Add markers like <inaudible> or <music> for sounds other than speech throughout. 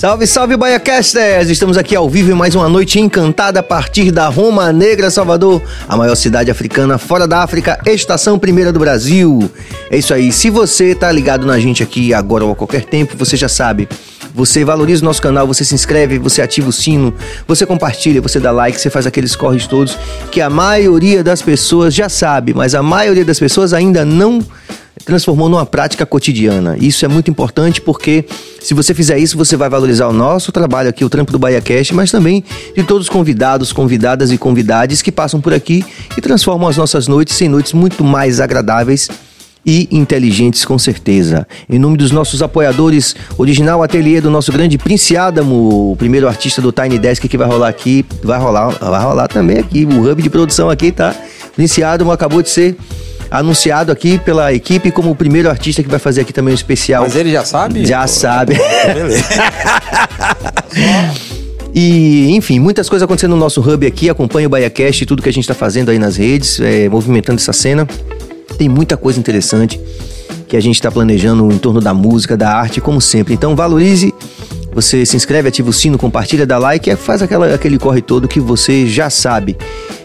Salve, salve, Baiacasters! Estamos aqui ao vivo em mais uma noite encantada a partir da Roma Negra, Salvador, a maior cidade africana fora da África, estação primeira do Brasil. É isso aí, se você tá ligado na gente aqui agora ou a qualquer tempo, você já sabe. Você valoriza o nosso canal, você se inscreve, você ativa o sino, você compartilha, você dá like, você faz aqueles corres todos que a maioria das pessoas já sabe, mas a maioria das pessoas ainda não transformou numa prática cotidiana. Isso é muito importante porque se você fizer isso, você vai valorizar o nosso trabalho aqui, o trampo do Bahia Cast, mas também de todos os convidados, convidadas e convidades que passam por aqui e transformam as nossas noites em noites muito mais agradáveis e inteligentes com certeza. Em nome dos nossos apoiadores, original ateliê do nosso grande Prince Adamo, o primeiro artista do Tiny Desk que vai rolar aqui, vai rolar, vai rolar também aqui, o hub de produção aqui, tá? Prince Adamo acabou de ser anunciado aqui pela equipe como o primeiro artista que vai fazer aqui também um especial. Mas ele já sabe? Já sabe. <laughs> Beleza. <laughs> E, enfim, muitas coisas acontecendo no nosso hub aqui. Acompanhe o BaiaCast e tudo que a gente está fazendo aí nas redes, é, movimentando essa cena. Tem muita coisa interessante que a gente está planejando em torno da música, da arte, como sempre. Então valorize, você se inscreve, ativa o sino, compartilha, dá like, faz aquela, aquele corre todo que você já sabe.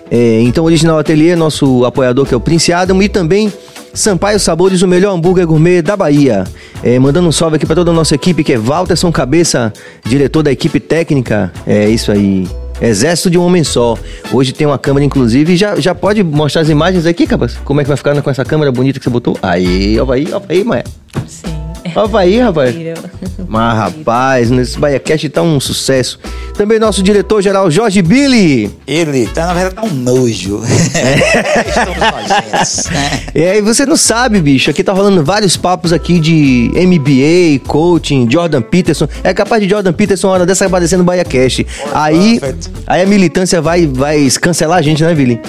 É, então, Original Ateliê, nosso apoiador que é o Prince Adam e também Sampaio Sabores, o melhor hambúrguer gourmet da Bahia. É, mandando um salve aqui para toda a nossa equipe, que é Walterson Cabeça, diretor da equipe técnica. É isso aí. Exército de um homem só. Hoje tem uma câmera, inclusive, já, já pode mostrar as imagens aqui, capaz? Como é que vai ficar com essa câmera bonita que você botou? Aí, ó aí, ó aí, Maia. Sim. Ó aí, rapaz. <laughs> Mas, rapaz, nesse BaiaCast tá um sucesso. Também nosso diretor-geral, Jorge Billy. Ele, tá, na verdade, tá um nojo. Estamos nojentos, né? E aí, você não sabe, bicho. Aqui tá rolando vários papos aqui de MBA, coaching, Jordan Peterson. É capaz de Jordan Peterson, hora dessa, aparecer no BaiaCast. Aí, Perfect. aí a militância vai, vai cancelar a gente, né, Billy?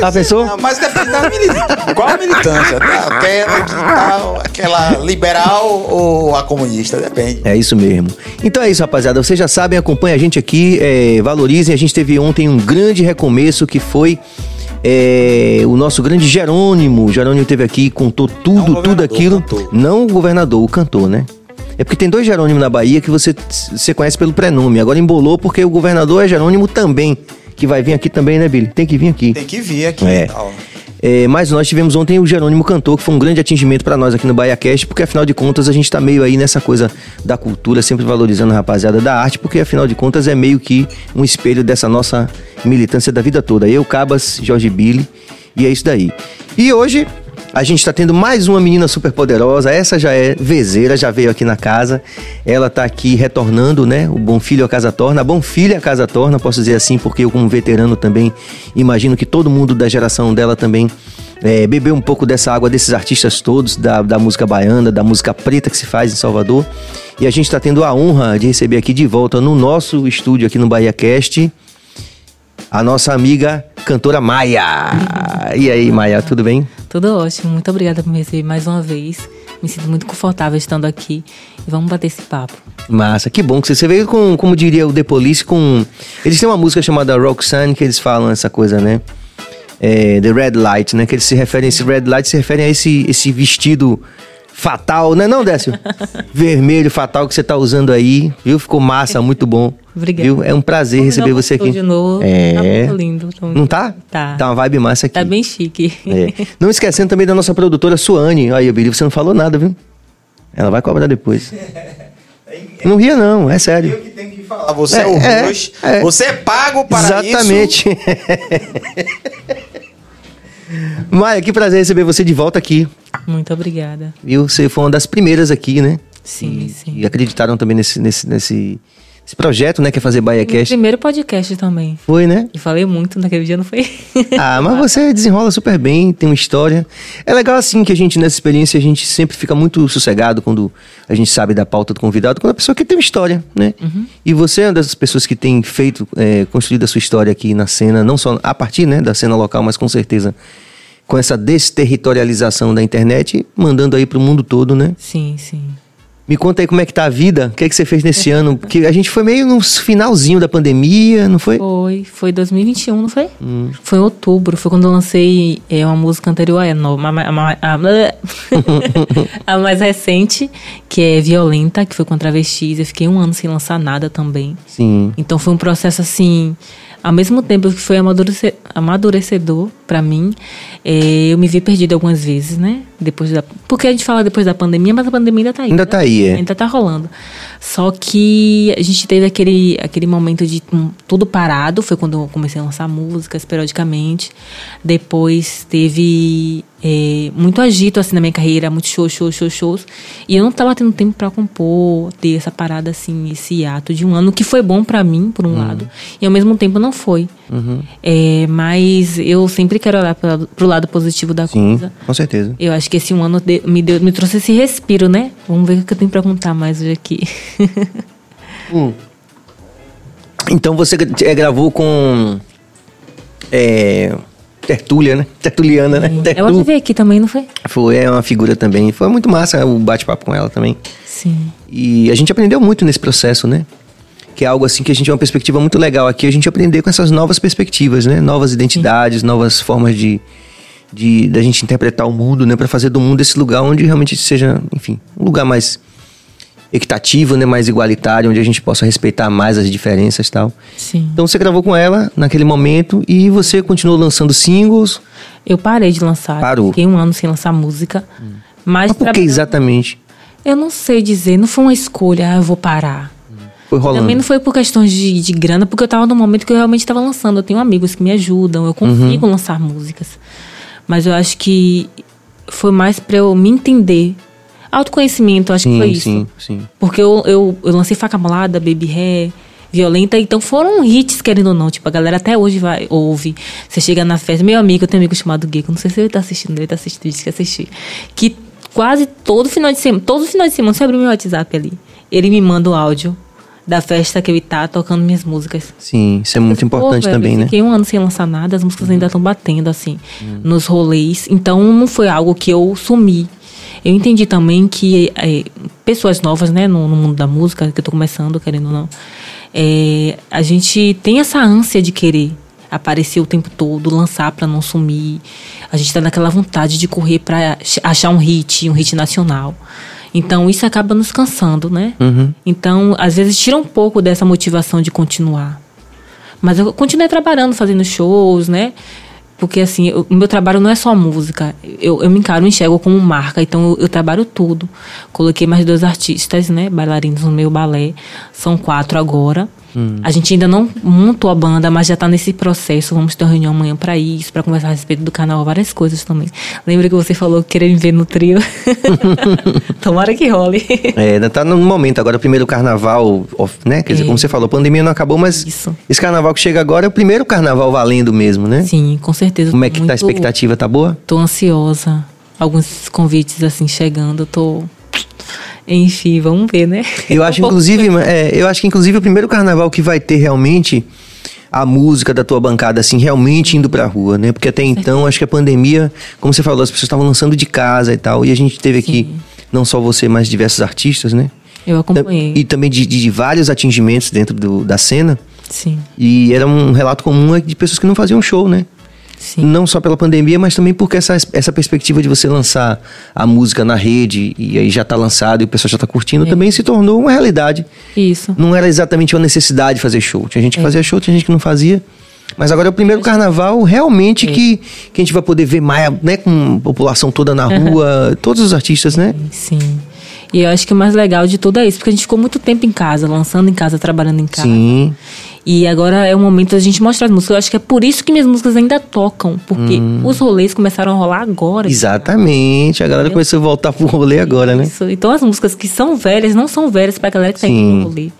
Já pensou? Não, mas depende da militância. Qual a militância? Aquela que tá, aquela liberal ou a comunista? Depende. É isso mesmo. Então é isso, rapaziada. Vocês já sabem, acompanha a gente aqui, é, valorizem. A gente teve ontem um grande recomeço que foi é, o nosso grande Jerônimo. O Jerônimo teve aqui e contou tudo, Não tudo aquilo. o cantor. Não o governador, o cantor, né? É porque tem dois Jerônimo na Bahia que você, você conhece pelo prenome. Agora embolou porque o governador é Jerônimo também. Que vai vir aqui também, né, Billy? Tem que vir aqui. Tem que vir aqui É. e tal. É, mas nós tivemos ontem o Jerônimo Cantor, que foi um grande atingimento pra nós aqui no BaiaCast, porque afinal de contas a gente tá meio aí nessa coisa da cultura, sempre valorizando a rapaziada da arte, porque afinal de contas é meio que um espelho dessa nossa militância da vida toda. Eu, Cabas, Jorge Billy, e é isso daí. E hoje a gente tá tendo mais uma menina super poderosa, essa já é vezeira, já veio aqui na casa, ela tá aqui retornando, né? O Bom Filho a Casa Torna, Bom Filho a Casa Torna, posso dizer assim, porque eu como veterano também imagino que todo mundo da geração dela também é, bebeu um pouco dessa água desses artistas todos, da, da música baiana, da música preta que se faz em Salvador. E a gente está tendo a honra de receber aqui de volta no nosso estúdio aqui no Bahia Cast a nossa amiga cantora Maia. E aí, Maia, tudo bem? Tudo ótimo. Muito obrigada por me receber mais uma vez. Me sinto muito confortável estando aqui. E vamos bater esse papo. Massa, que bom que você, você veio com, como diria o The Police, com. Eles têm uma música chamada Roxanne que eles falam essa coisa, né? É, The Red Light, né? Que eles se referem, esse Red Light se referem a esse, esse vestido fatal, né não, Décio? <laughs> Vermelho fatal que você tá usando aí, viu? Ficou massa, muito bom. Obrigada. Viu? É um prazer receber você aqui. De novo. É. Tá muito lindo. tá muito- Não tá? Tá. Tá uma vibe massa aqui. Tá bem chique. É. Não esquecendo também da nossa produtora Suane. Aí, Billy, você não falou nada, viu? Ela vai cobrar depois. <laughs> Não ria, não, é sério. Eu que tenho que falar. Você é, É, o é, host. é. Você é pago para Exatamente. <laughs> Maia, que prazer receber você de volta aqui. Muito obrigada. Viu? Você foi uma das primeiras aqui, né? Sim, E- sim. E acreditaram também nesse, nesse, nesse, esse projeto, né? Que é fazer Meu BaiaCast. primeiro podcast também. Foi, né? E falei muito naquele dia, não foi? <laughs> Ah, mas você desenrola super bem, tem uma história. É legal assim que a gente, nessa experiência, a gente sempre fica muito sossegado quando a gente sabe da pauta do convidado, quando a pessoa que tem uma história, né? E você é uma das pessoas que tem feito, é, construído a sua história aqui na cena, não só a partir né, da cena local, mas com certeza com essa desterritorialização da internet, mandando aí pro mundo todo, né? sim, sim. Me conta aí como é que tá a vida, o que é que você fez nesse ano? Porque a gente foi meio no finalzinho da pandemia, não foi? Foi, foi 2021, não foi? Foi em outubro, foi quando eu lancei é, uma música anterior, é nova, a, a- a- <laughs> a mais recente, que é Violenta, que foi com travestis. Eu fiquei um ano sem lançar nada também. Sim. Então foi um processo assim, ao mesmo tempo que foi amadurece- amadurecedor pra mim, eh, eu me vi perdida algumas vezes, né? Depois da, porque a gente fala depois da pandemia, mas a pandemia ainda tá aí. Ainda né? tá aí, é. Ainda tá rolando. Só que a gente teve aquele, aquele momento de hum, tudo parado, foi quando eu comecei a lançar músicas periodicamente. Depois teve eh, muito agito assim na minha carreira, muito show, show, show, shows. E eu não tava tendo tempo pra compor, ter essa parada assim, esse ato de um ano, que foi bom pra mim, por um Uhum. lado, e ao mesmo tempo não foi. Eh, mas eu sempre quero olhar pra, pro lado positivo da Sim, coisa. com certeza. Eu acho que esse um ano de- me, deu, me trouxe esse respiro, né? Vamos ver o que eu tenho pra contar mais hoje aqui. <laughs> Então você é, gravou com. É. Tertúlia, né? Tertuliana, né? Ela Tertu- veio aqui também, não foi? Foi é uma figura também. Foi muito massa o bate-papo com ela também. Sim. E a gente aprendeu muito nesse processo, né? Que é algo assim que a gente tem uma perspectiva muito legal aqui, a gente aprender com essas novas perspectivas, né? Novas identidades, novas formas de, de da gente interpretar o mundo, né? Para fazer do mundo esse lugar onde realmente seja, enfim, um lugar mais equitativo, né? Mais igualitário, onde a gente possa respeitar mais as diferenças e tal. Sim. Então você gravou com ela naquele momento e você continuou lançando singles. Eu parei de lançar. Parou. Fiquei um ano sem lançar música. Mas, Mas por que exatamente? Eu não sei dizer, não foi uma escolha, ah, eu vou parar. Foi rolando. Também não foi por questões de, de grana, porque eu tava no momento que eu realmente estava lançando. Eu tenho amigos que me ajudam, eu consigo Uhum. lançar músicas. Mas eu acho que foi mais pra eu me entender. Autoconhecimento, acho que Sim, foi isso. sim, sim. Porque eu, eu, eu lancei Faca Molada, Baby Hair, Violenta, então foram hits, querendo ou não. Tipo, a galera até hoje vai, ouve. Você chega na festa, meu amigo, eu tenho um amigo chamado Gecko, não sei se ele tá assistindo, ele tá assistindo, disse que assistir. Que quase todo final de semana, todo final de semana, você abre meu WhatsApp ali, ele me manda o áudio da festa que ele tá tocando minhas músicas. Sim, isso é muito importante velho, também, eu né? Fiquei um ano sem lançar nada, as músicas ainda estão batendo, assim, nos rolês. Então não foi algo que eu sumi. Eu entendi também que eh, pessoas novas, né, no, no mundo da música, que eu tô começando, querendo ou não, eh, a gente tem essa ânsia de querer aparecer o tempo todo, lançar pra não sumir. A gente tá naquela vontade de correr ach- achar um hit, um hit nacional. Então isso acaba nos cansando, né? Uhum. Então, às vezes tira um pouco dessa motivação de continuar. Mas eu continuei trabalhando, fazendo shows, né? Porque assim, o meu trabalho não é só música. Eu, eu me encaro, enxergo como marca. Então eu, eu trabalho tudo. Coloquei mais dois artistas, né? Bailarinos no meu balé. São quatro agora. A gente ainda não montou a banda, mas já tá nesse processo. Vamos ter uma reunião amanhã pra isso, pra conversar a respeito do canal, várias coisas também. Lembra que você falou que queria me ver no trio? <laughs> Tomara que role. É, ainda tá no momento agora, o primeiro carnaval, né? Quer dizer, É. como você falou, a pandemia não acabou, mas Isso. esse carnaval que chega agora é o primeiro carnaval valendo mesmo, né? Sim, com certeza. Como é que tá a muito- expectativa? Tá boa? Tô ansiosa. Alguns convites assim chegando, tô. Enfim, vamos ver, né? Eu <laughs> acho, inclusive, é, eu acho que inclusive o primeiro carnaval que vai ter realmente a música da tua bancada, assim, realmente indo pra rua, né? Porque até então, acho que a pandemia, como você falou, as pessoas estavam lançando de casa e tal, e a gente teve aqui, não só você, mas diversos artistas, né? Eu acompanhei. E também de, de vários atingimentos dentro do- da cena. Sim, E era um relato comum de pessoas que não faziam show, né? Sim. Não só pela pandemia, mas também porque essa, essa perspectiva de você lançar a música na rede e aí já tá lançado e o pessoal já tá curtindo, É. também se tornou uma realidade. Isso. Não era exatamente uma necessidade de fazer show. Tinha gente que fazia show, tinha gente que não fazia. Mas agora é o primeiro carnaval realmente que, que a gente vai poder ver mais, né, com a população toda na rua, todos os artistas, né? Sim. E eu acho que o mais legal de tudo é isso, porque a gente ficou muito tempo em casa, lançando em casa, trabalhando em casa. Sim. E agora é o momento da gente mostrar as músicas. Eu acho que é por isso que minhas músicas ainda tocam, porque Hum. os rolês começaram a rolar agora. Exatamente. A galera começou a voltar pro rolê agora, né? Isso. Então as músicas que são velhas não são velhas pra galera que tá indo no rolê.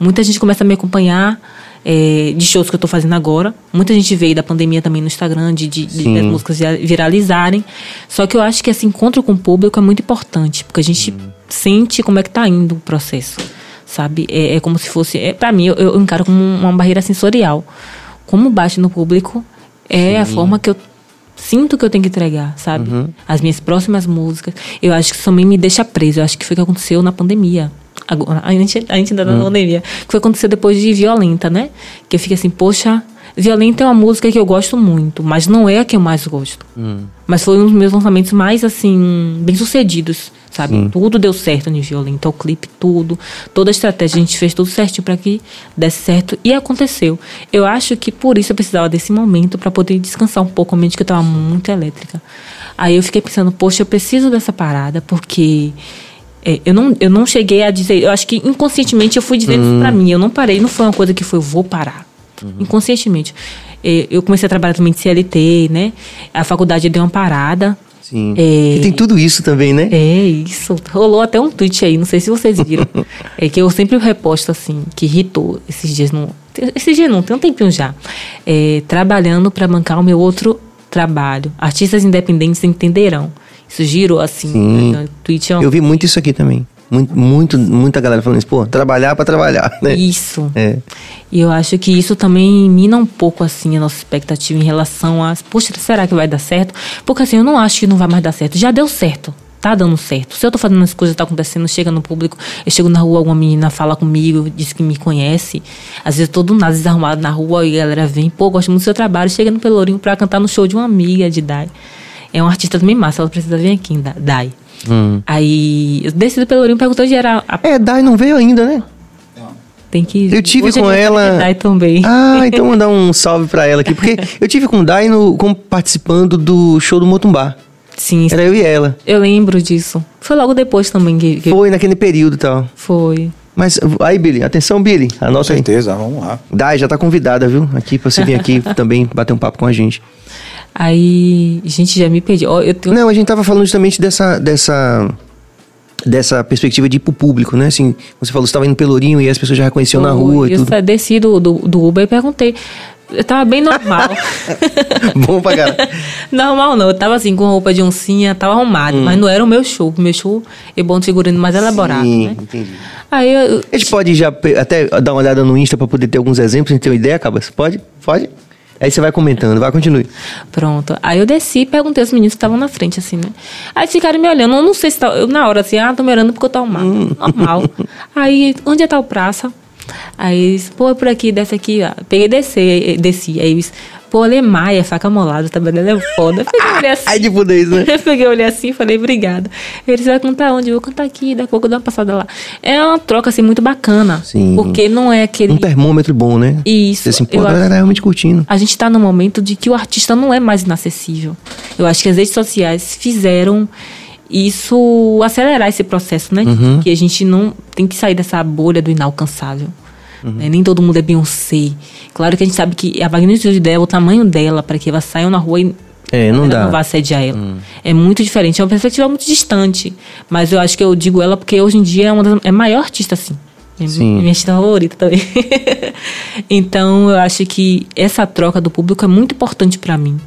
Muita gente começa a me acompanhar é, de shows que eu tô fazendo agora. Muita gente veio da pandemia também no Instagram, de, de, de as músicas vira- viralizarem. Só que eu acho que esse encontro com o público é muito importante, porque a gente Hum. Sente como é que tá indo o processo. Sabe? É, é como se fosse. É, para mim, eu, eu encaro como uma barreira sensorial. Como bate no público é a forma que eu sinto que eu tenho que entregar, sabe? As minhas próximas músicas. Eu acho que isso também me deixa preso. Eu acho que foi o que aconteceu na pandemia. Agora, a gente, a gente ainda tá na pandemia. Que foi o que aconteceu depois de Violenta, né? Que eu fiquei assim, poxa, Violenta é uma música que eu gosto muito, mas não é a que eu mais gosto. Mas foi um dos meus lançamentos mais, assim, bem sucedidos, sabe? Tudo deu certo no Violenta, o clipe, tudo. Toda a estratégia, a gente fez tudo certinho para que desse certo. E aconteceu. Eu acho que por isso eu precisava desse momento para poder descansar um pouco a mente, que eu tava muito elétrica. Aí eu fiquei pensando, poxa, eu preciso dessa parada, porque é, eu, não, eu não cheguei a dizer. Eu acho que inconscientemente eu fui dizendo isso pra mim. Eu não parei, não foi uma coisa que foi, eu vou parar. Inconscientemente. É, eu comecei a trabalhar também de CLT, né? A faculdade deu uma parada. Sim. É. E tem tudo isso também, né? É isso. Rolou até um tweet aí, não sei se vocês viram. <laughs> é que eu sempre reposto assim, que irritou esses dias não. Esses dias não, tem um tempinho já. É, trabalhando para bancar o meu outro trabalho. Artistas independentes entenderão. Isso girou assim. Sim. né? tweet é Eu vi muito isso aqui também. Muito, muito, muita galera falando isso, pô, trabalhar pra trabalhar, né? Isso. É. E eu acho que isso também mina um pouco assim a nossa expectativa em relação a, poxa, será que vai dar certo? Porque assim, eu não acho que não vai mais dar certo. Já deu certo. Tá dando certo. Se eu tô fazendo as coisas, tá acontecendo, chega no público, eu chego na rua, alguma menina fala comigo, diz que me conhece. Às vezes eu tô do nada desarrumado na rua e a galera vem, pô, gosto muito do seu trabalho, chega no Pelourinho pra cantar no show de uma amiga de Dai. É uma artista também massa, ela precisa vir aqui, Da- Dai. Aí eu desci do Pelourinho, perguntou onde era a É, Dai não veio ainda, né? tem que Eu tive Hoje com ela- Dai também. Ah, então <laughs> mandar um salve pra ela aqui. Porque eu tive com o Dai no, como participando do show do Motumbá. Sim, Era eu e ela. Eu lembro disso. Foi logo depois também que, que Foi naquele período e tal. foi. Mas aí, Billy, atenção, Billy. Com Anota aí. certeza, vamos lá. Dai já tá convidada, viu? Aqui pra você vir aqui <laughs> também bater um papo com a gente. Aí, gente, já me perdi. Ó, eu. Não, a gente tava falando justamente dessa. dessa dessa perspectiva de ir pro público, né? Assim, você falou que você estava indo Pelourinho e as pessoas já reconheciam na rua e eu tudo. desci do, do, do Uber e perguntei. Eu tava bem normal. <laughs> Bom pra caralho. <laughs> normal não, eu tava assim com roupa de oncinha, tava arrumado, mas não era o meu show. O meu show é bom de figurino mais elaborado, Sim, né? entendi. Aí eu, A gente pode já até dar uma olhada no Insta pra poder ter alguns exemplos, a gente ter uma ideia, Cabas? Pode? Pode? Aí você vai comentando, vai, continue. Pronto. Aí eu desci e perguntei aos meninos que estavam na frente, assim, né? Aí ficaram me olhando. Eu não sei se tá. Eu, na hora, assim, ah, tô me olhando porque eu tô arrumado. Hum. Normal. <laughs> Aí, onde é tal praça? Aí, pô, é por aqui, desce aqui. Ó. Peguei e desci, desci. Aí pô, Lemaia, faca molada, tá dela é foda. Eu peguei, olhei assim. Ai, de isso, né? <laughs> Eu peguei, olhei assim e falei, obrigada. Eles vai cantar onde? Eu vou cantar aqui, daqui a pouco eu dou uma passada lá. É uma troca, assim, muito bacana. Sim. Porque não é aquele. Um termômetro bom, né? Isso, Você assim, pô, eu a acho- galera realmente curtindo. A gente está num momento de que o artista não é mais inacessível. Eu acho que as redes sociais fizeram isso acelerar esse processo, né? Uhum. Que a gente não tem que sair dessa bolha do inalcançável. Uhum. né? Nem todo mundo é Beyoncé. Claro que a gente sabe que a magnitude dela, o tamanho dela, para que ela saia na rua e É, não ela dá. Hum. não vai assediar ela. É muito diferente, é uma perspectiva muito distante. Mas eu acho que eu digo ela porque hoje em dia é uma das, é a maior artista, assim. É Sim. minha artista favorita também. <laughs> então eu acho que essa troca do público é muito importante pra mim.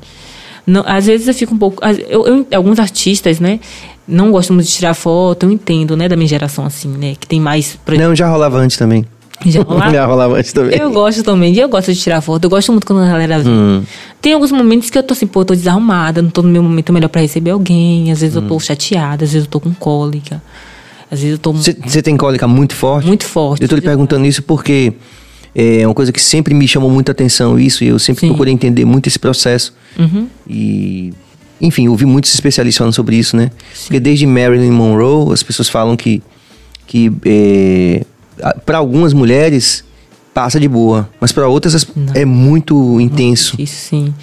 Não, às vezes eu fico um pouco. Eu, eu- alguns artistas, né? Não gostam muito de tirar foto, eu entendo, né? Da minha geração, assim, né? Que tem mais. Não, já rolava antes também. Já <laughs> rolar. Já rolava antes também. Eu gosto também, eu gosto de tirar foto, eu gosto muito quando a galera vem. Hum. Tem alguns momentos que eu tô assim, pô, eu tô desarrumada, não tô no meu momento melhor pra receber alguém, às vezes Hum. eu tô chateada, às vezes eu tô com cólica, às vezes eu tô Você você tem cólica muito forte? muito forte. Eu tô lhe perguntando isso porque é uma coisa que sempre me chamou muita atenção isso e eu sempre Sim. procurei entender muito esse processo. Uhum. E, enfim, ouvi muitos especialistas falando sobre isso, né? Porque desde Marilyn Monroe, as pessoas falam que, que é, para algumas mulheres passa de boa, mas para outras as- Não. é muito intenso. Isso sim.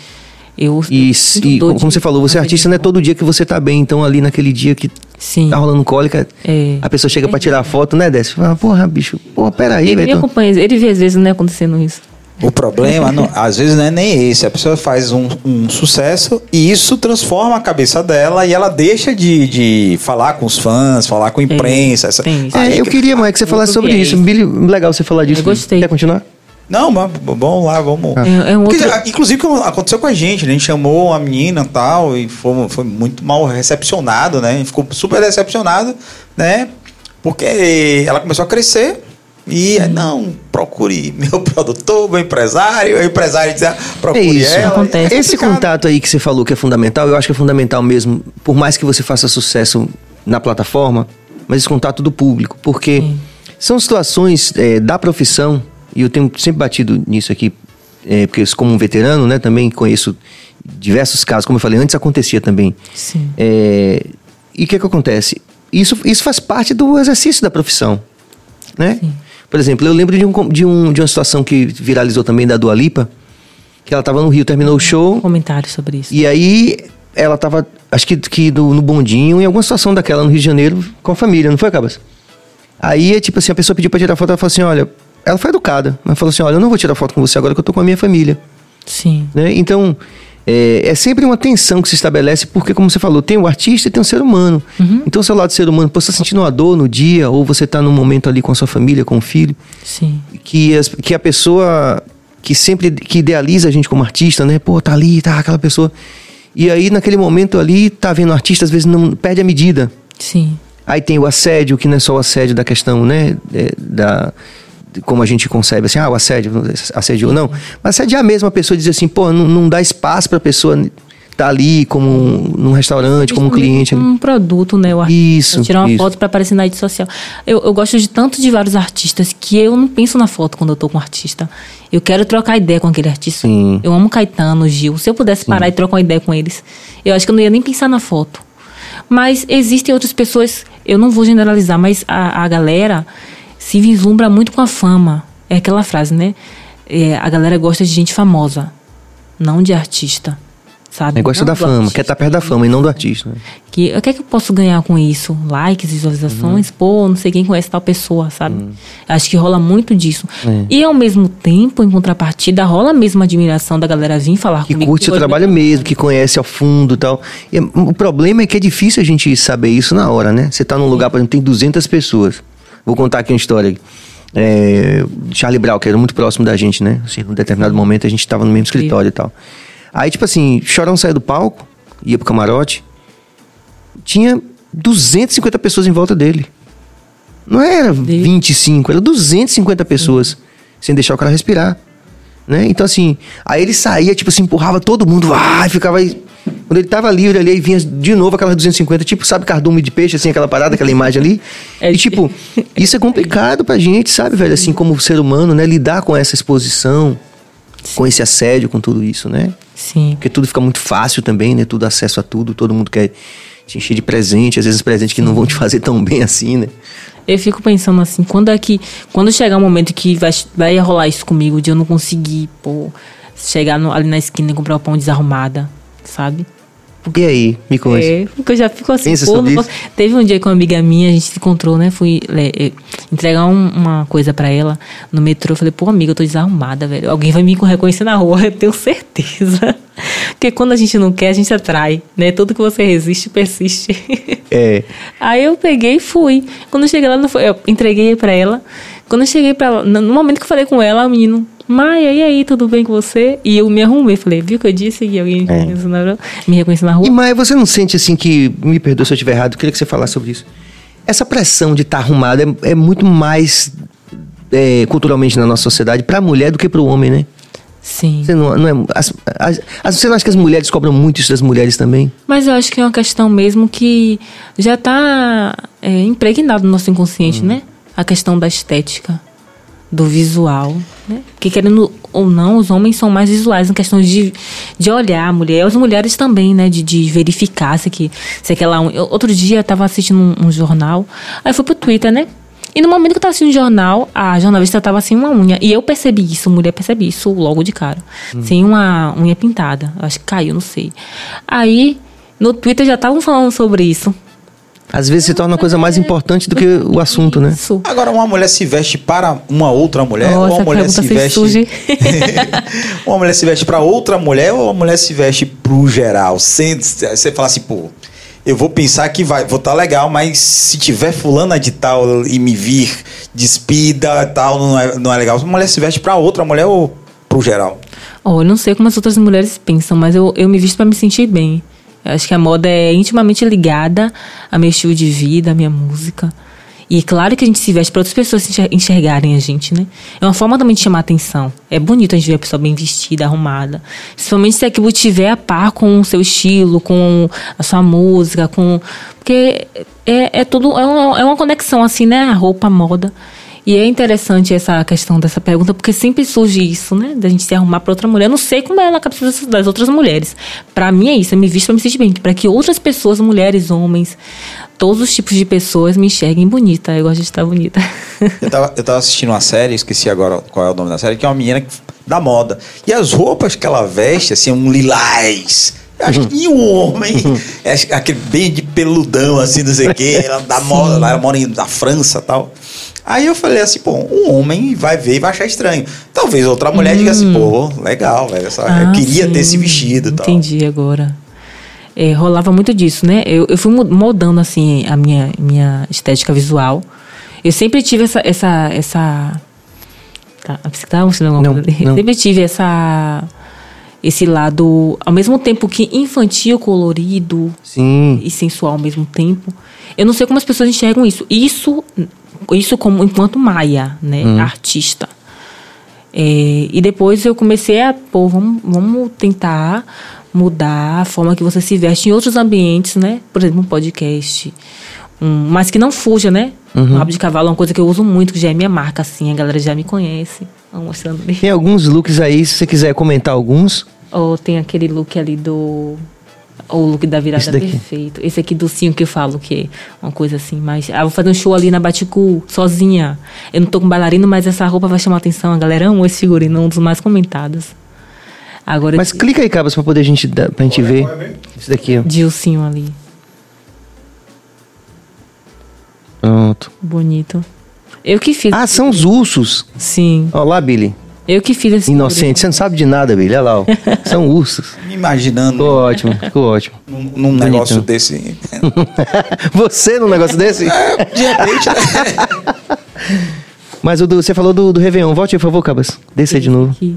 Eu E, sinto e como de- você falou, você é artista, não é todo dia que você tá bem. Então, ali naquele dia que Sim. tá rolando cólica, É. a pessoa chega pra tirar foto, né, Décio? Fala, porra, bicho, porra, peraí, Ele me velho. acompanha, ele vê às vezes não é acontecendo isso. O problema, não- às vezes, não é nem esse. A pessoa faz um, um sucesso e isso transforma a cabeça dela e ela deixa de, de falar com os fãs, falar com a imprensa. essa- É, eu que- queria, mais que você falasse sobre isso. Legal você falar disso. Eu gostei. Quer continuar? Não, mas vamos lá, vamos. É, é um Porque, outro... ah, inclusive, aconteceu com a gente, né? a gente chamou a menina e tal, e foi, foi muito mal recepcionado, né? A gente ficou super decepcionado, né? Porque ela começou a crescer e, não, procure meu <laughs> produtor, meu empresário, o empresário diz, ah, É procure isso. ela. Acontece. Esse complicado. contato aí que você falou que é fundamental, eu acho que é fundamental mesmo, por mais que você faça sucesso na plataforma, mas esse contato do público, porque Sim. são situações é, da profissão, e eu tenho sempre batido nisso aqui, é, porque como um veterano, né, também conheço diversos casos, como eu falei, antes acontecia também. Sim. É, e o que, que acontece? Isso, isso faz parte do exercício da profissão, né? Sim. Por exemplo, eu lembro de, um, de, um, de uma situação que viralizou também da Dua Lipa, que ela estava no Rio, terminou o show, Comentários sobre isso. e aí ela estava, acho que, que no, no bondinho, em alguma situação daquela no Rio de Janeiro, com a família, não foi, Cabas? Aí, é tipo assim, a pessoa pediu pra tirar foto, ela falou assim, olha, ela foi educada, mas falou assim, olha, eu não vou tirar foto com você agora que eu tô com a minha família. Sim. né? Então, é, é sempre uma tensão que se estabelece, porque, como você falou, tem o artista e tem o ser humano. Então, seu lado ser humano, pô, você tá sentindo uma dor no dia, ou você está num momento ali com a sua família, com o filho, Sim. que, as- que a pessoa que sempre que idealiza a gente como artista, né? Pô, tá ali, tá aquela pessoa. E aí, naquele momento ali, tá vendo o artista, às vezes não perde a medida. Sim. Aí tem o assédio, que não é só o assédio da questão, né? é, da, como a gente concebe, assim, ah, o assédio, assédio ou não. Mas assediar mesmo a pessoa dizer assim, pô, não, não dá espaço pra pessoa estar ali como um, num restaurante, como um cliente. ali. Um produto, né? O. Isso, Tirar uma isso. foto pra aparecer na rede social. Eu, eu gosto de tanto de vários artistas que eu não penso na foto quando eu tô com um artista. Eu quero trocar ideia com aquele artista. Sim. Eu amo Caetano, Gil. Se eu pudesse parar e trocar uma ideia com eles, eu acho que eu não ia nem pensar na foto. Mas existem outras pessoas, eu não vou generalizar, mas a, a galera se vislumbra muito com a fama. É aquela frase, né? É, a galera gosta de gente famosa, não de artista. Sabe? Gosta da fama, artista. quer estar perto da fama e não do artista. né? Que, o que é que eu posso ganhar com isso? Likes, visualizações? Pô, não sei quem conhece tal pessoa, sabe? Acho que rola muito disso. É. E ao mesmo tempo, em contrapartida, rola a mesma admiração da galera vir falar Que comigo. curte seu gosta trabalho do meu mesmo, que conhece ao fundo e tal. E, o problema é que é difícil a gente saber isso na hora, né? Você tá num lugar, por exemplo, tem 200 pessoas. Vou contar aqui uma história. É, Charlie Brown, que era muito próximo da gente, né? Assim, num determinado momento a gente tava no mesmo escritório e tal. Aí, tipo assim, Chorão saiu do palco, ia pro camarote, tinha 250 pessoas em volta dele. Não era 25, era 250 pessoas, sem deixar o cara respirar. Né? Então, assim, aí ele saía, tipo assim, empurrava todo mundo, ah, ficava aí. Quando ele tava livre ali, aí vinha de novo aquelas 250, tipo, sabe, cardume de peixe, assim, aquela parada, aquela imagem ali. <laughs> É e, tipo, isso é complicado pra gente, sabe, velho? Assim, como ser humano, né? Lidar com essa exposição, com esse assédio, com tudo isso, né? Sim. Porque tudo fica muito fácil também, né? Tudo acesso a tudo, todo mundo quer te encher de presente, às vezes presentes que não vão te fazer tão bem assim, né? Eu fico pensando assim, quando é que. Quando chegar um momento que vai, vai rolar isso comigo, de eu não conseguir, pô, chegar no- ali na esquina e comprar o pão desarrumada, sabe? E aí, me conte. É, porque eu já fico assim, Pensa pô, posso- Teve um dia com uma amiga minha, a gente se encontrou, né? Fui é, entregar um- uma coisa pra ela no metrô. Eu falei, pô, amiga, eu tô desarrumada, velho. Alguém vai me reconhecer na rua, <laughs> eu tenho certeza. Porque quando a gente não quer, a gente atrai, né? Tudo que você resiste, persiste. <laughs> É. Aí eu peguei e fui. Quando eu cheguei lá, não foi, eu entreguei pra ela. Quando eu cheguei pra ela, no no momento que eu falei com ela, o menino, Maia, e aí, tudo bem com você? E eu me arrumei, falei, viu que eu disse que alguém me É. reconheceu na rua? Me reconheceu na rua? E Maia, você não sente assim que, me perdoa se eu estiver errado, eu queria que você falasse sobre isso. Essa pressão de estar arrumada é, é muito mais é, culturalmente na nossa sociedade para a mulher do que para o homem, né? Sim. Você não, não é, as, as, as- você não acha que as mulheres cobram muito isso das mulheres também? Mas eu acho que é uma questão mesmo que já está impregnado no nosso inconsciente, né? A questão da estética, do visual, né? Porque querendo ou não, os homens são mais visuais em questão de, de olhar a mulher, as mulheres também, né? De, de verificar se, que, se aquela Outro dia eu estava assistindo um, um jornal, aí fui pro Twitter, né? E no momento que eu tava assistindo o jornal, a jornalista tava sem uma unha. E eu percebi isso, mulher percebi isso logo de cara. Sem uma unha pintada. Acho que caiu, não sei. Aí, no Twitter já estavam falando sobre isso. Às vezes se torna uma coisa mais importante do que o assunto, né? Isso. Agora, uma mulher se veste para uma outra mulher, Nossa, ou uma mulher pergunta se veste. surge. <laughs> uma mulher se veste para outra mulher, ou uma mulher se veste pro geral? Sem, você fala assim, pô, eu vou pensar que vai, vou estar legal, mas se tiver fulana de tal e me vir despida tal, não é, não é legal. Uma mulher se veste para outra mulher ou pro geral? Oh, eu não sei como as outras mulheres pensam, mas eu, eu me visto para me sentir bem. Eu acho que a moda é intimamente ligada ao meu estilo de vida, à minha música. E claro que a gente se veste para outras pessoas enxergarem a gente, né? É uma forma também de chamar atenção. É bonito a gente ver a pessoa bem vestida, arrumada. Principalmente se aquilo estiver a par com o seu estilo, com a sua música, com. Porque é, é tudo. É uma, é uma conexão, assim, né? A roupa, a moda. E é interessante essa questão dessa pergunta, porque sempre surge isso, né? Da gente se arrumar para outra mulher. Eu não sei como é na cabeça das- outras mulheres. Para mim é isso, eu me visto para me sentir bem. Para que outras pessoas, mulheres, homens, todos os tipos de pessoas me enxerguem bonita. Eu gosto de estar bonita. <laughs> Eu tava, eu tava assistindo uma série, esqueci agora qual é o nome da série, que é uma menina que- da moda. E as roupas que ela veste, assim, um lilás. Eu acho que nenhum homem, é aquele bem de peludão, assim, não sei o quê. Ela da <laughs> moda, ela mora em- na França e tal. Aí eu falei assim, pô, um homem vai ver e vai achar estranho. Talvez outra mulher diga assim, pô, legal, velho. essa- eu Ah, queria ter sim. esse vestido e tal. Entendi agora. É, rolava muito disso, né? Eu, eu fui moldando, assim, a minha, minha estética visual. Eu sempre tive essa... essa, essa... Tá, você tá alguma Não, coisa? não. Sempre tive essa... Esse lado, ao mesmo tempo que infantil, colorido Sim. e sensual ao mesmo tempo. Eu não sei como as pessoas enxergam isso. Isso, isso como enquanto Maia, né? Artista. É, e depois eu comecei a, pô, vamos, vamos tentar mudar a forma que você se veste em outros ambientes, né? Por exemplo, um podcast. Um, mas que não fuja, né? Um rabo de cavalo é uma coisa que eu uso muito, que já é minha marca, assim, a galera já me conhece. Vou mostrando ali. Tem alguns looks aí, se você quiser comentar alguns. Ou tem aquele look ali do. O look da virada Esse perfeito. Esse aqui do sim que eu falo, que é uma coisa assim, mas. Ah, vou fazer um show ali na Baticu, sozinha. Eu não tô com bailarino, mas essa roupa vai chamar atenção. A galera ama esse figurino, um dos mais comentados. Agora, Mas clica aí, Cabas, pra poder a gente, dar- pra gente ver. Esse daqui, ó. Dilcinho ali. Pronto. Bonito. Eu que fiz. Ah, são os ursos. Sim. Ó lá, Billy. Eu que fiz esse. Inocente. Você não sabe de nada, Billy. Olha lá, ó. <laughs> São ursos. Me imaginando Ficou ótimo, ficou ótimo. num, num negócio desse. <laughs> Você num negócio desse? <laughs> De repente, né? Mas o do- você falou do, do Réveillon. Volte aí, por favor, Cabas. Desça aí de novo. Aqui.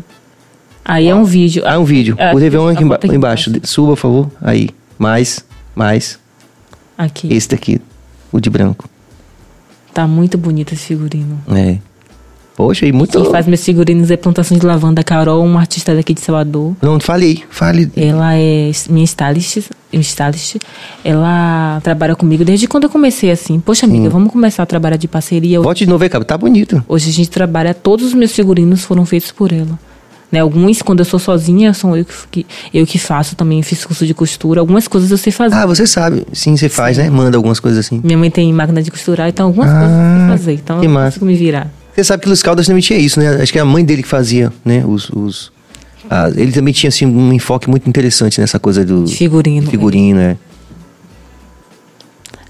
Aí é um vídeo. Ah, é um vídeo. É, o Réveillon a aqui, emba- aqui embaixo. embaixo. Suba, por favor. Aí. Mais, mais. Aqui. Esse daqui. O de branco. Tá muito bonito esse figurino. É. Poxa, e muito... Quem faz meus figurinos é Plantação de Lavanda, Carol, uma artista daqui de Salvador. Não, fale aí. Fale. Ela é minha stylist, stylist. Ela trabalha comigo desde quando eu comecei assim. Poxa, amiga, vamos começar a trabalhar de parceria. Volte de novo aí, Cabas. Tá bonito. Hoje a gente trabalha, todos os meus figurinos foram feitos por ela. Né, alguns, quando eu sou sozinha, são eu que, eu que faço também, fiz curso de costura. Algumas coisas eu sei fazer. Ah, você sabe. Sim, você faz, né? Manda algumas coisas assim. Minha mãe tem máquina de costurar, então algumas Ah, coisas eu sei fazer. Então que eu massa. consigo me virar. Você sabe que Luiz Caldas também tinha isso, né? Acho que é a mãe dele que fazia, né? Os, os, ah, ele também tinha, assim, um enfoque muito interessante nessa coisa do... Figurino. Figurino, é.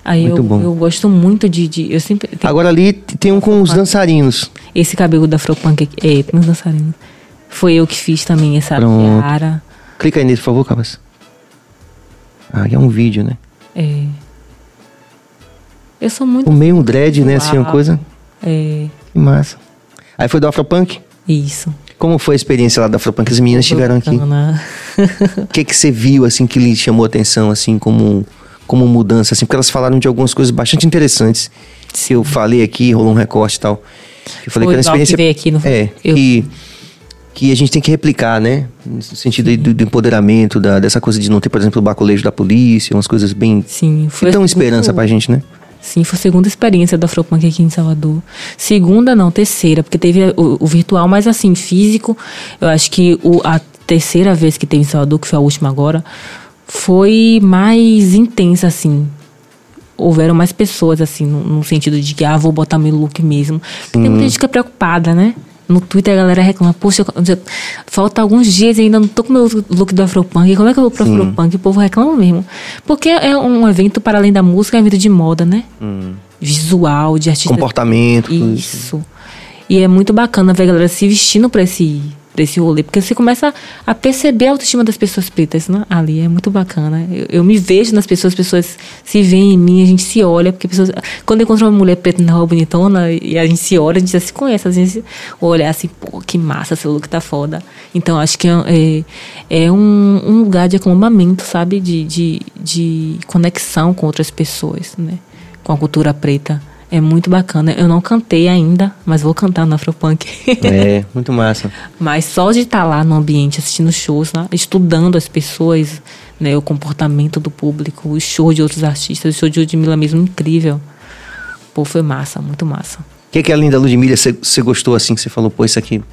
Aí Muito eu, bom. eu gosto muito de. de- eu sempre. Agora ali tem um com os dançarinos. Esse cabelo da Afropunk aqui. É, tem uns dançarinos. Foi eu que fiz também essa Pronto. tiara. Clica aí nele, por favor, Cabas. Ah, é um vídeo, né? É. Eu sou muito. O meio um dread, né? Assim, uma coisa. É. Que massa. Aí foi do Afropunk? Isso. Como foi a experiência lá do Afropunk? As meninas estiveram aqui. O que que você viu, assim, que lhe chamou a atenção, assim, como, como mudança, assim? Porque elas falaram de algumas coisas bastante interessantes. Se eu falei aqui, rolou um recorte e tal. Eu falei Foi que era uma igual que experiência... veio aqui, não foi? É, Eu- que, que a gente tem que replicar, né? No sentido do, do empoderamento, da, dessa coisa de não ter, por exemplo, o baculejo da polícia, umas coisas bem... Sim, Que foi. dão muito- esperança pra gente, né? Sim, foi a segunda experiência do Afropunk aqui em Salvador. Segunda, não, terceira, porque teve o, o virtual, mas assim, físico. Eu acho que o, a terceira vez que teve em Salvador, que foi a última agora, foi mais intensa, assim. Houveram mais pessoas, assim, no, no sentido de que, ah, vou botar meu look mesmo. Porque tem muita gente que é preocupada, né? No Twitter a galera reclama, poxa, eu- falta alguns dias e ainda não tô com o meu look do Afropunk. Como é que eu vou pro Afropunk? O povo reclama mesmo. Porque é um evento, para além da música, é um evento de moda, né? Visual, de artista. Comportamento. Isso. E é muito bacana ver a galera se vestindo pra esse, pra esse rolê. Porque você começa a perceber a autoestima das pessoas pretas né? ali. É muito bacana. Eu, eu me vejo nas pessoas, as pessoas se veem em mim, a gente se olha. Porque pessoas, quando eu encontro uma mulher preta na rua bonitona e a gente se olha, a gente já se conhece. Às vezes olhar assim, pô, que massa, seu look tá foda. Então acho que é, é um, um lugar de acalmamento, sabe? De, de, de conexão com outras pessoas, né? Com a cultura preta. É muito bacana. Eu não cantei ainda, mas vou cantar no Afropunk. É, <laughs> muito massa. mas só de estar lá no ambiente, assistindo shows, lá, estudando as pessoas, né, o comportamento do público, os shows de outros artistas, o show de Ludmilla mesmo, incrível. Pô, foi massa, muito massa. O que, é que além da Ludmilla você gostou assim que você falou, pô, isso aqui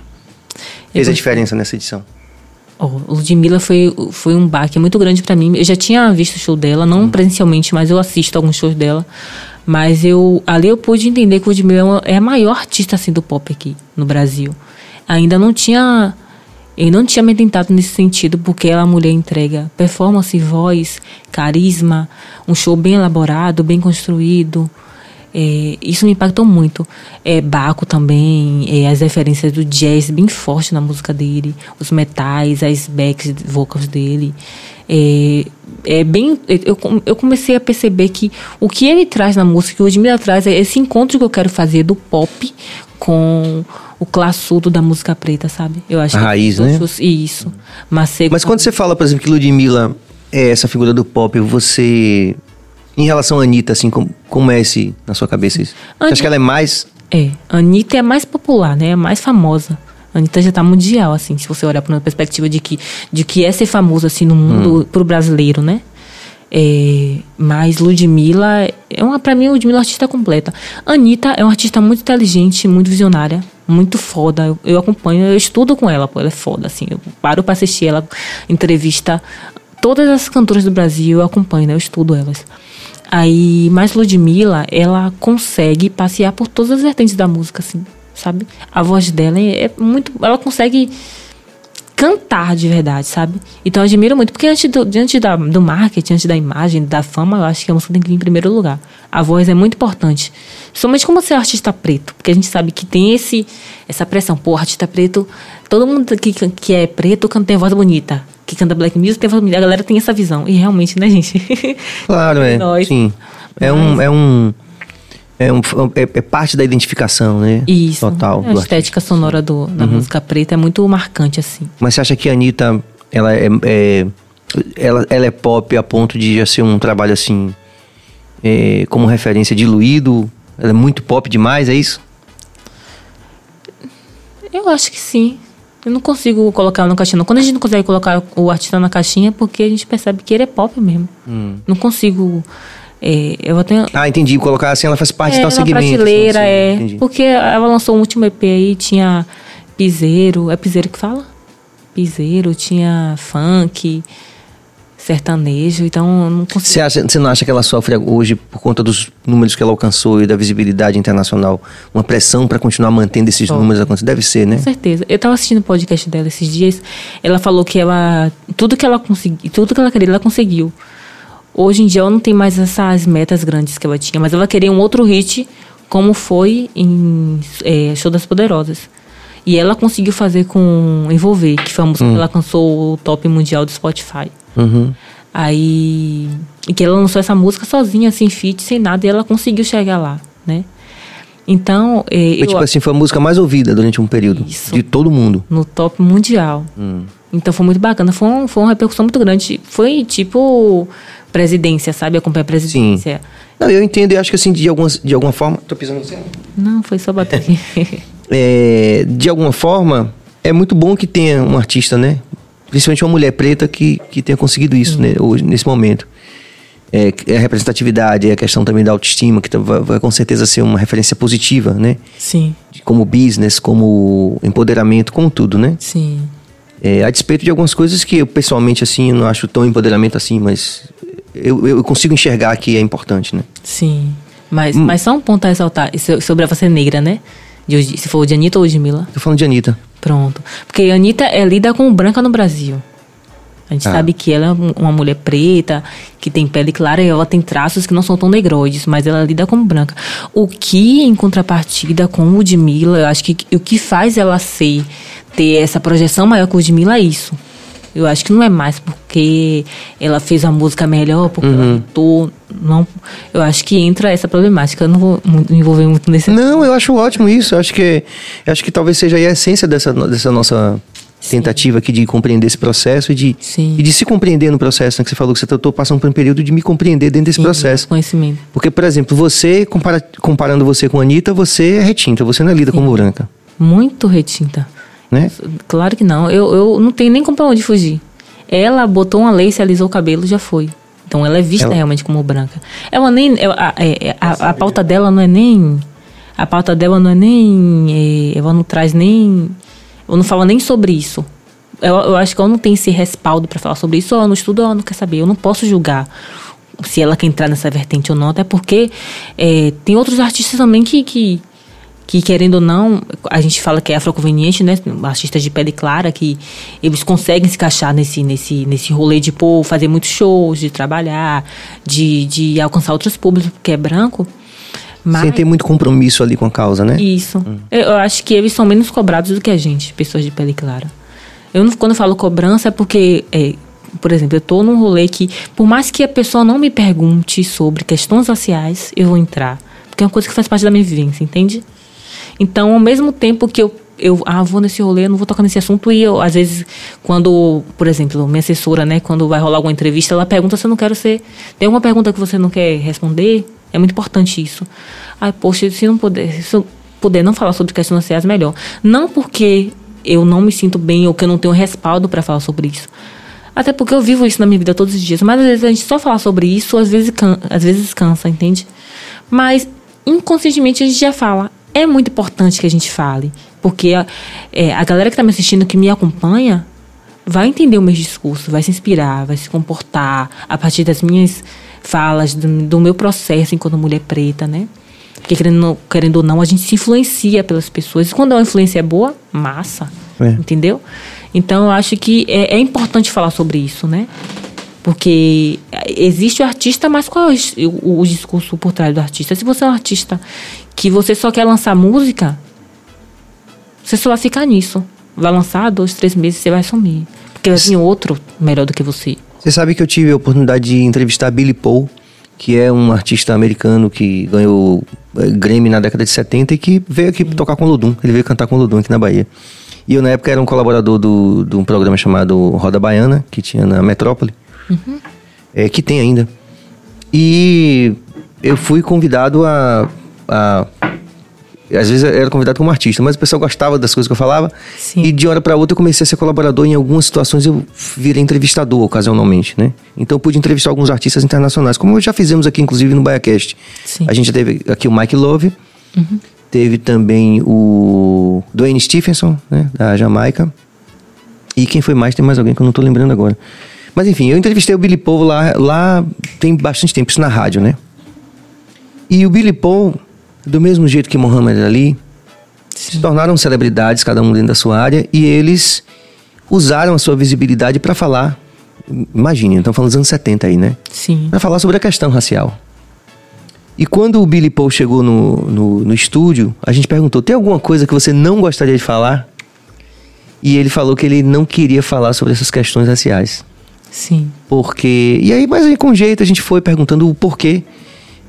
fez a diferença nessa edição? Oh, Ludmilla foi, foi um baque muito grande pra mim. Eu já tinha visto o show dela, não presencialmente, mas eu assisto alguns shows dela. Mas eu ali eu pude entender que Ludmilla é é a maior artista assim do pop aqui no Brasil. Ainda não tinha eu não tinha me tentado nesse sentido porque ela a mulher entrega performance, voz, carisma, um show bem elaborado, bem construído. É, isso me impactou muito. É, Baco também, é, as referências do jazz bem forte na música dele, os metais, as backs vocals dele. É, é bem. Eu, eu comecei a perceber que o que ele traz na música, que o Ludmilla traz, é esse encontro que eu quero fazer do pop com o classudo da música preta, sabe? Eu acho A que- raiz, né? Isso. Macego. Mas quando você fala, por exemplo, que Ludmilla é essa figura do pop, você. Em relação à Anitta, assim, como, como é esse na sua cabeça isso? Você acha Ani- que ela é mais. É, a Anitta é a mais popular, né? É a mais famosa. A Anitta já tá mundial, assim, se você olhar por uma perspectiva de que, de que é ser famoso, assim, no mundo, pro brasileiro, né? É, mas Ludmilla é uma, pra mim, Ludmilla é uma artista completa. Anitta é uma artista muito inteligente, muito visionária, muito foda. Eu, eu acompanho, eu estudo com ela, pô, ela é foda, assim. Eu paro pra assistir ela, entrevista todas as cantoras do Brasil, eu acompanho, né? Eu estudo elas. Aí, mas Ludmilla, ela consegue passear por todas as vertentes da música, assim, sabe? A voz dela é muito. Ela consegue cantar de verdade, sabe? Então eu admiro muito, porque antes do, diante da, do marketing, antes da imagem, da fama, eu acho que a música tem que vir em primeiro lugar. A voz é muito importante. Somente como você é um artista preto, porque a gente sabe que tem esse essa pressão, pô, artista preto, todo mundo que, que é preto canta tem voz bonita. Que canta black music tem voz bonita. A galera tem essa visão. E realmente, né, gente? Claro, <laughs> é. Nós. Sim. É um. É um. É, um, é, é parte da identificação, né? Isso. Total. A do artista. estética sonora do, da música preta é muito marcante, assim. Mas você acha que a Anitta, ela é, é- ela, ela é pop a ponto de já ser um trabalho assim, é, como referência diluído? Ela é muito pop demais, é isso? Eu acho que sim. Eu não consigo colocar ela na caixinha. Não. Quando a gente não consegue colocar o artista na caixinha, é porque a gente percebe que ele é pop mesmo. Não consigo. É, eu vou ter. Ah, entendi. Colocar assim, ela faz parte é, de tal segmento. assim, prateleira, sim, é. entendi. Porque ela lançou um último EP aí, tinha piseiro. É piseiro que fala? Piseiro, tinha funk, sertanejo. Então não consigo. Você, acha, você não acha que ela sofre hoje, por conta dos números que ela alcançou e da visibilidade internacional, uma pressão para continuar mantendo esses números acontecendo? Deve ser, né? Com certeza. Eu tava assistindo o podcast dela esses dias. Ela falou que ela. Tudo que ela conseguiu. Tudo que ela queria, ela conseguiu. Hoje em dia ela não tem mais essas metas grandes que ela tinha, mas ela queria um outro hit, como foi em é, Show das Poderosas. E ela conseguiu fazer com Envolver, que foi a música que ela alcançou o top mundial do Spotify. Uhum. Aí. E que ela lançou essa música sozinha, sem feat, sem nada, e ela conseguiu chegar lá, né? Então, é, Foi, eu, tipo assim, foi a música mais ouvida durante um período. Isso. De todo mundo. no top mundial. Hum. Então foi muito bacana. Foi, um- foi uma repercussão muito grande. Foi tipo presidência, sabe? Acompanhar a presidência. Não, eu entendo, eu acho que assim, de, algumas, de alguma forma. Tô pisando no céu. Não, foi só bater aqui. <laughs> é, de alguma forma, é muito bom que tenha um artista, né? Principalmente uma mulher preta que, que tenha conseguido isso né, hoje, nesse momento. É, é a representatividade, é a questão também da autoestima, que tá- vai, vai com certeza ser uma referência positiva, né? sim, Como business, como empoderamento, como tudo, né? sim. É, a despeito de algumas coisas que eu pessoalmente, assim, não acho tão empoderamento assim, mas eu, eu consigo enxergar que é importante, né? Sim. Mas, Hum. mas só um ponto a ressaltar isso sobre a você negra, né? De, se for de Anitta ou de Mila. Tô falando de Anitta. Pronto. Porque a Anitta é lida com branca no Brasil. A gente Ah. sabe que ela é um- uma mulher preta, que tem pele clara e ela tem traços que não são tão negroides, mas ela lida como branca. O que, em contrapartida com o Ludmilla, eu acho que o que faz ela ser, ter essa projeção maior que o Ludmilla é isso. Eu acho que não é mais porque ela fez a música melhor, porque ela cantou. Não, eu acho que entra essa problemática. Eu não vou me envolver muito nesse. Não, eu acho ótimo isso. Eu acho que, eu acho que talvez seja aí a essência dessa, dessa nossa tentativa aqui de compreender esse processo e de, Sim. e de se compreender no processo, né? Que você falou que você estou passando por um período de me compreender dentro desse Sim, processo. Conhecimento. Porque, por exemplo, você, compara- comparando você com a Anitta, você é retinta, você não é lida como branca, Muito retinta. Né? Claro que não. Eu, eu não tenho nem como pra onde fugir. Ela botou uma lace, alisou o cabelo, já foi. Então ela é vista Ela- realmente como branca. Ela nem. é, A, é, a, a pauta dela não é nem. A pauta dela não é nem. é, ela não traz nem. Eu não falo nem sobre isso. Eu, eu acho que ela não tem esse respaldo pra falar sobre isso. Ela não estuda ou ela não quer saber. Eu não posso julgar se ela quer entrar nessa vertente ou não. Até porque é, tem outros artistas também que, que, que, querendo ou não, a gente fala que é afroconveniente, né? Artistas de pele clara, que eles conseguem se encaixar nesse, nesse, nesse rolê de pô, fazer muitos shows, de trabalhar, de, de alcançar outros públicos, porque é branco. Mas, Sem ter muito compromisso ali com a causa, né? isso. Eu, eu acho que eles são menos cobrados do que a gente, pessoas de pele clara. Eu não, quando eu falo cobrança é porque, é, por exemplo, eu tô num rolê que, por mais que a pessoa não me pergunte sobre questões raciais, eu vou entrar. Porque é uma coisa que faz parte da minha vivência, entende? Então, ao mesmo tempo que eu, eu ah, vou nesse rolê, eu não vou tocar nesse assunto, e eu, às vezes, quando, por exemplo, minha assessora, né, quando vai rolar alguma entrevista, ela pergunta se eu não quero ser. Tem alguma pergunta que você não quer responder? É muito importante isso. Ai, poxa, se não puder, se eu puder não falar sobre questões raciais, melhor. Não porque eu não me sinto bem ou que eu não tenho respaldo para falar sobre isso. Até porque eu vivo isso na minha vida todos os dias. Mas às vezes a gente só falar sobre isso, às vezes, can às vezes cansa, entende? Mas inconscientemente a gente já fala. É muito importante que a gente fale. Porque a, é, a galera que está me assistindo, que me acompanha, vai entender o meu discurso, vai se inspirar, vai se comportar a partir das minhas falas, do, do meu processo enquanto mulher preta, né? Porque querendo, querendo ou não, a gente se influencia pelas pessoas. E quando a influência é boa, massa. É. Entendeu? Então eu acho que é, é importante falar sobre isso, né? Porque existe o artista, mas qual é o, o, o discurso por trás do artista? Se você é um artista que você só quer lançar música, você só vai ficar nisso. Vai lançar dois, três meses, você vai sumir. Porque vai vir outro melhor do que você. Você sabe que eu tive a oportunidade de entrevistar Billy Paul, que é um artista americano que ganhou eh, Grammy na década de 70 e que veio aqui tocar com o Ludum. Ele veio cantar com o Ludum aqui na Bahia. E eu, na época, era um colaborador do, de um programa chamado Roda Baiana, que tinha na Metrópole, é, que tem ainda. E eu fui convidado a, a. Às vezes eu era convidado como artista, mas o pessoal gostava das coisas que eu falava. Sim. E de hora para outra eu comecei a ser colaborador. Em algumas situações eu virei entrevistador ocasionalmente, né? Então eu pude entrevistar alguns artistas internacionais, como já fizemos aqui, inclusive, no BaiaCast. Sim. A gente já teve aqui o Mike Love, teve também o Dwayne Stephenson, né? Da Jamaica. E quem foi mais? Tem mais alguém que eu não tô lembrando agora. Mas enfim, eu entrevistei o Billy Paul lá, lá tem bastante tempo, isso na rádio, né? E o Billy Paul, do mesmo jeito que Muhammad Ali, se tornaram celebridades, cada um dentro da sua área, e eles usaram a sua visibilidade para falar. Imagine, estamos falando dos anos 70 aí, né? Sim. Para falar sobre a questão racial. E quando o Billy Paul chegou no, no, no estúdio, a gente perguntou: tem alguma coisa que você não gostaria de falar? E ele falou que ele não queria falar sobre essas questões raciais. Sim. Porque. E aí, mas aí com jeito a gente foi perguntando o porquê.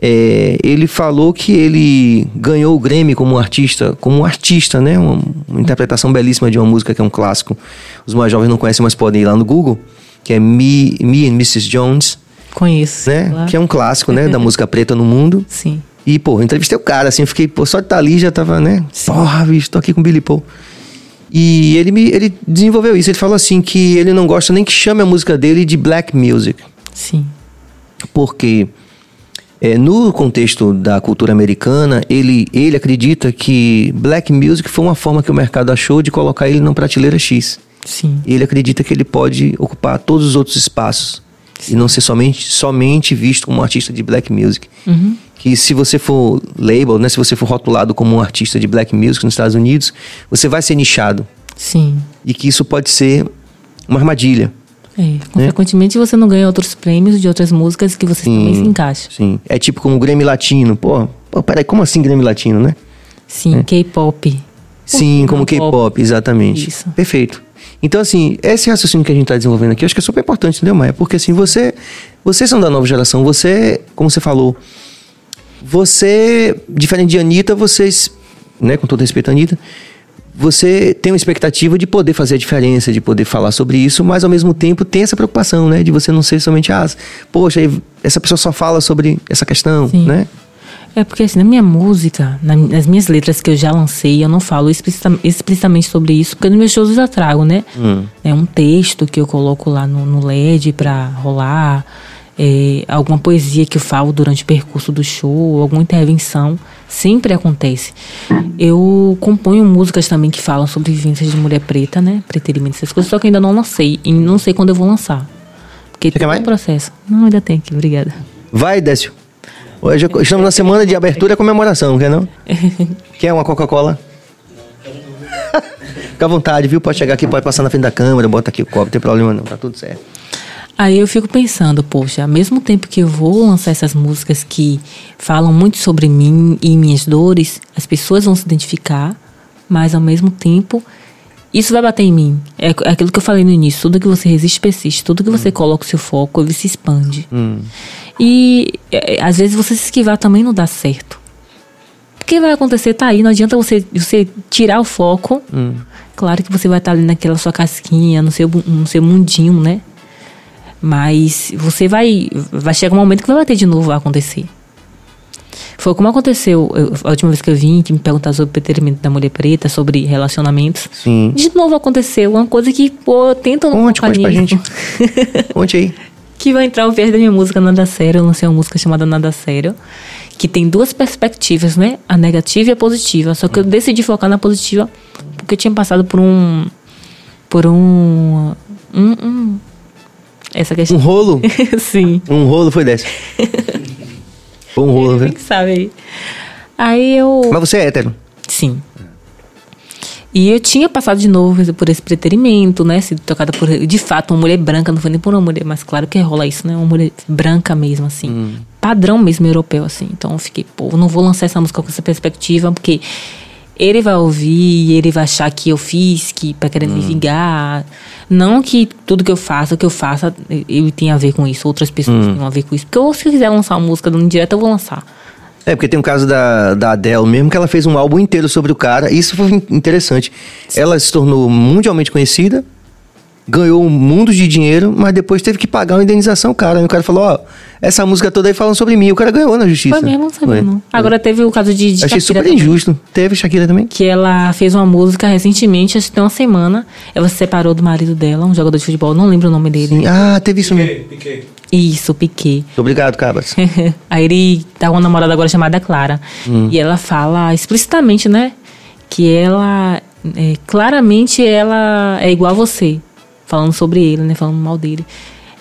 É, ele falou que ele ganhou o Grammy como artista, como um artista, né? Uma, uma interpretação belíssima de uma música que é um clássico. Os mais jovens não conhecem, mas podem ir lá no Google, que é Me, Me and Mrs. Jones, Conheço. né? Claro. Que é um clássico, né? Da música preta no mundo. <laughs> Sim. E, pô, entrevistei o cara, assim, eu fiquei, pô, só de estar ali já tava, né? Porra, bicho, tô aqui com o Billy Paul. E ele me ele desenvolveu isso. Ele falou assim que ele não gosta nem que chame a música dele de black music. Sim. Porque é, no contexto da cultura americana, ele, ele acredita que black music foi uma forma que o mercado achou de colocar ele numa prateleira X. Sim. Ele acredita que ele pode ocupar todos os outros espaços e não ser somente, somente visto como um artista de black music. Uhum. Que se você for label, né, se você for rotulado como um artista de black music nos Estados Unidos, você vai ser nichado Sim. e que isso pode ser uma armadilha. É. Consequentemente, você não ganha outros prêmios de outras músicas que você também se encaixa. Sim. É tipo como o Grammy Latino. Pô, pô, peraí, como assim Grammy Latino, né? Sim, K-pop. Sim, como não K-pop, pop? exatamente. Isso. Perfeito. Então, assim, esse raciocínio que a gente está desenvolvendo aqui, eu acho que é super importante, entendeu, Maia? Porque, assim, você... Vocês são da nova geração, você, como você falou, você, diferente de Anitta, vocês, né, com todo respeito à Anitta, você tem uma expectativa de poder fazer a diferença, de poder falar sobre isso, mas ao mesmo tempo tem essa preocupação, né? De você não ser somente, ah, poxa, essa pessoa só fala sobre essa questão, Sim. né? É porque assim, na minha música, na- nas minhas letras que eu já lancei, eu não falo explicita- explicitamente sobre isso, porque nos meus shows eu já trago, né? É um texto que eu coloco lá no, no LED pra rolar, é, alguma poesia que eu falo durante o percurso do show, alguma intervenção, sempre acontece. Eu componho músicas também que falam sobre vivências de mulher preta, né? Preterimento, essas coisas, só que ainda não lancei e não sei quando eu vou lançar. Porque tem um processo. Não, ainda tem aqui, obrigada. Vai, Décio. Hoje estamos na semana de abertura e comemoração, quer não? <laughs> Quer uma Coca-Cola? <laughs> Fica à vontade, viu? Pode chegar aqui, pode passar na frente da câmera, bota aqui o copo, não tem problema não, tá tudo certo. Aí eu fico pensando, poxa, ao mesmo tempo que eu vou lançar essas músicas que falam muito sobre mim e minhas dores, as pessoas vão se identificar, mas ao mesmo tempo isso vai bater em mim. É é aquilo que eu falei no início, tudo que você resiste persiste, tudo que você coloca o seu foco, ele se expande. E é, às vezes você se esquivar também não dá certo. O que vai acontecer tá aí, não adianta você, você tirar o foco. Claro que você vai estar ali naquela sua casquinha, no seu, no seu mundinho, né? Mas você vai. Vai chegar um momento que vai bater de novo, vai acontecer. Foi como aconteceu eu- a última vez que eu vim, que me perguntaram sobre o preterimento da mulher preta, sobre relacionamentos. Sim. De novo aconteceu, uma coisa que, pô, eu tento não Conte, conte pra gente. Conte aí. <laughs> que vai entrar o viés da minha música Nada Sério. Eu lancei uma música chamada Nada Sério, que tem duas perspectivas, né? A negativa e a positiva. Só que eu decidi focar na positiva porque eu tinha passado por um. Por um. um, um essa Um questão. rolo? <laughs> Sim. Um rolo foi desse. Foi um rolo, Quem viu? que sabe aí. Aí eu. Mas você é hétero. Sim. E eu tinha passado de novo por esse preterimento, né? Sido tocada por, de fato, uma mulher branca, não foi nem por uma mulher, mas claro que rola isso, né? Uma mulher branca mesmo, assim. Padrão mesmo europeu, assim. Então eu fiquei, pô, não vou lançar essa música com essa perspectiva, porque ele vai ouvir, ele vai achar que eu fiz, que pra querer me vingar. Não que tudo que eu faça, o que eu faça, eu tenha a ver com isso, outras pessoas tenham a ver com isso. Porque eu, se eu quiser lançar uma música dando direto, eu vou lançar. É, porque tem um caso da, da Adele mesmo, que ela fez um álbum inteiro sobre o cara. E isso foi in- interessante. Ela se tornou mundialmente conhecida, ganhou um mundo de dinheiro, mas depois teve que pagar uma indenização cara. E o cara falou, ó, essa música toda aí falando sobre mim. O cara ganhou na justiça. Foi mesmo, não sabia Foi. não. Agora teve o caso de, de Achei super também, injusto. Teve Shakira também? Que ela fez uma música recentemente, acho que tem uma semana. Ela se separou do marido dela, um jogador de futebol, não lembro o nome dele. Sim. Ah, teve isso mesmo. Isso, Piquet. Obrigado, Cabas. <laughs> Aí ele tá com uma namorada agora chamada Clara. E ela fala explicitamente, né? Que ela, é, claramente, ela é igual a você. Falando sobre ele, né? Falando mal dele.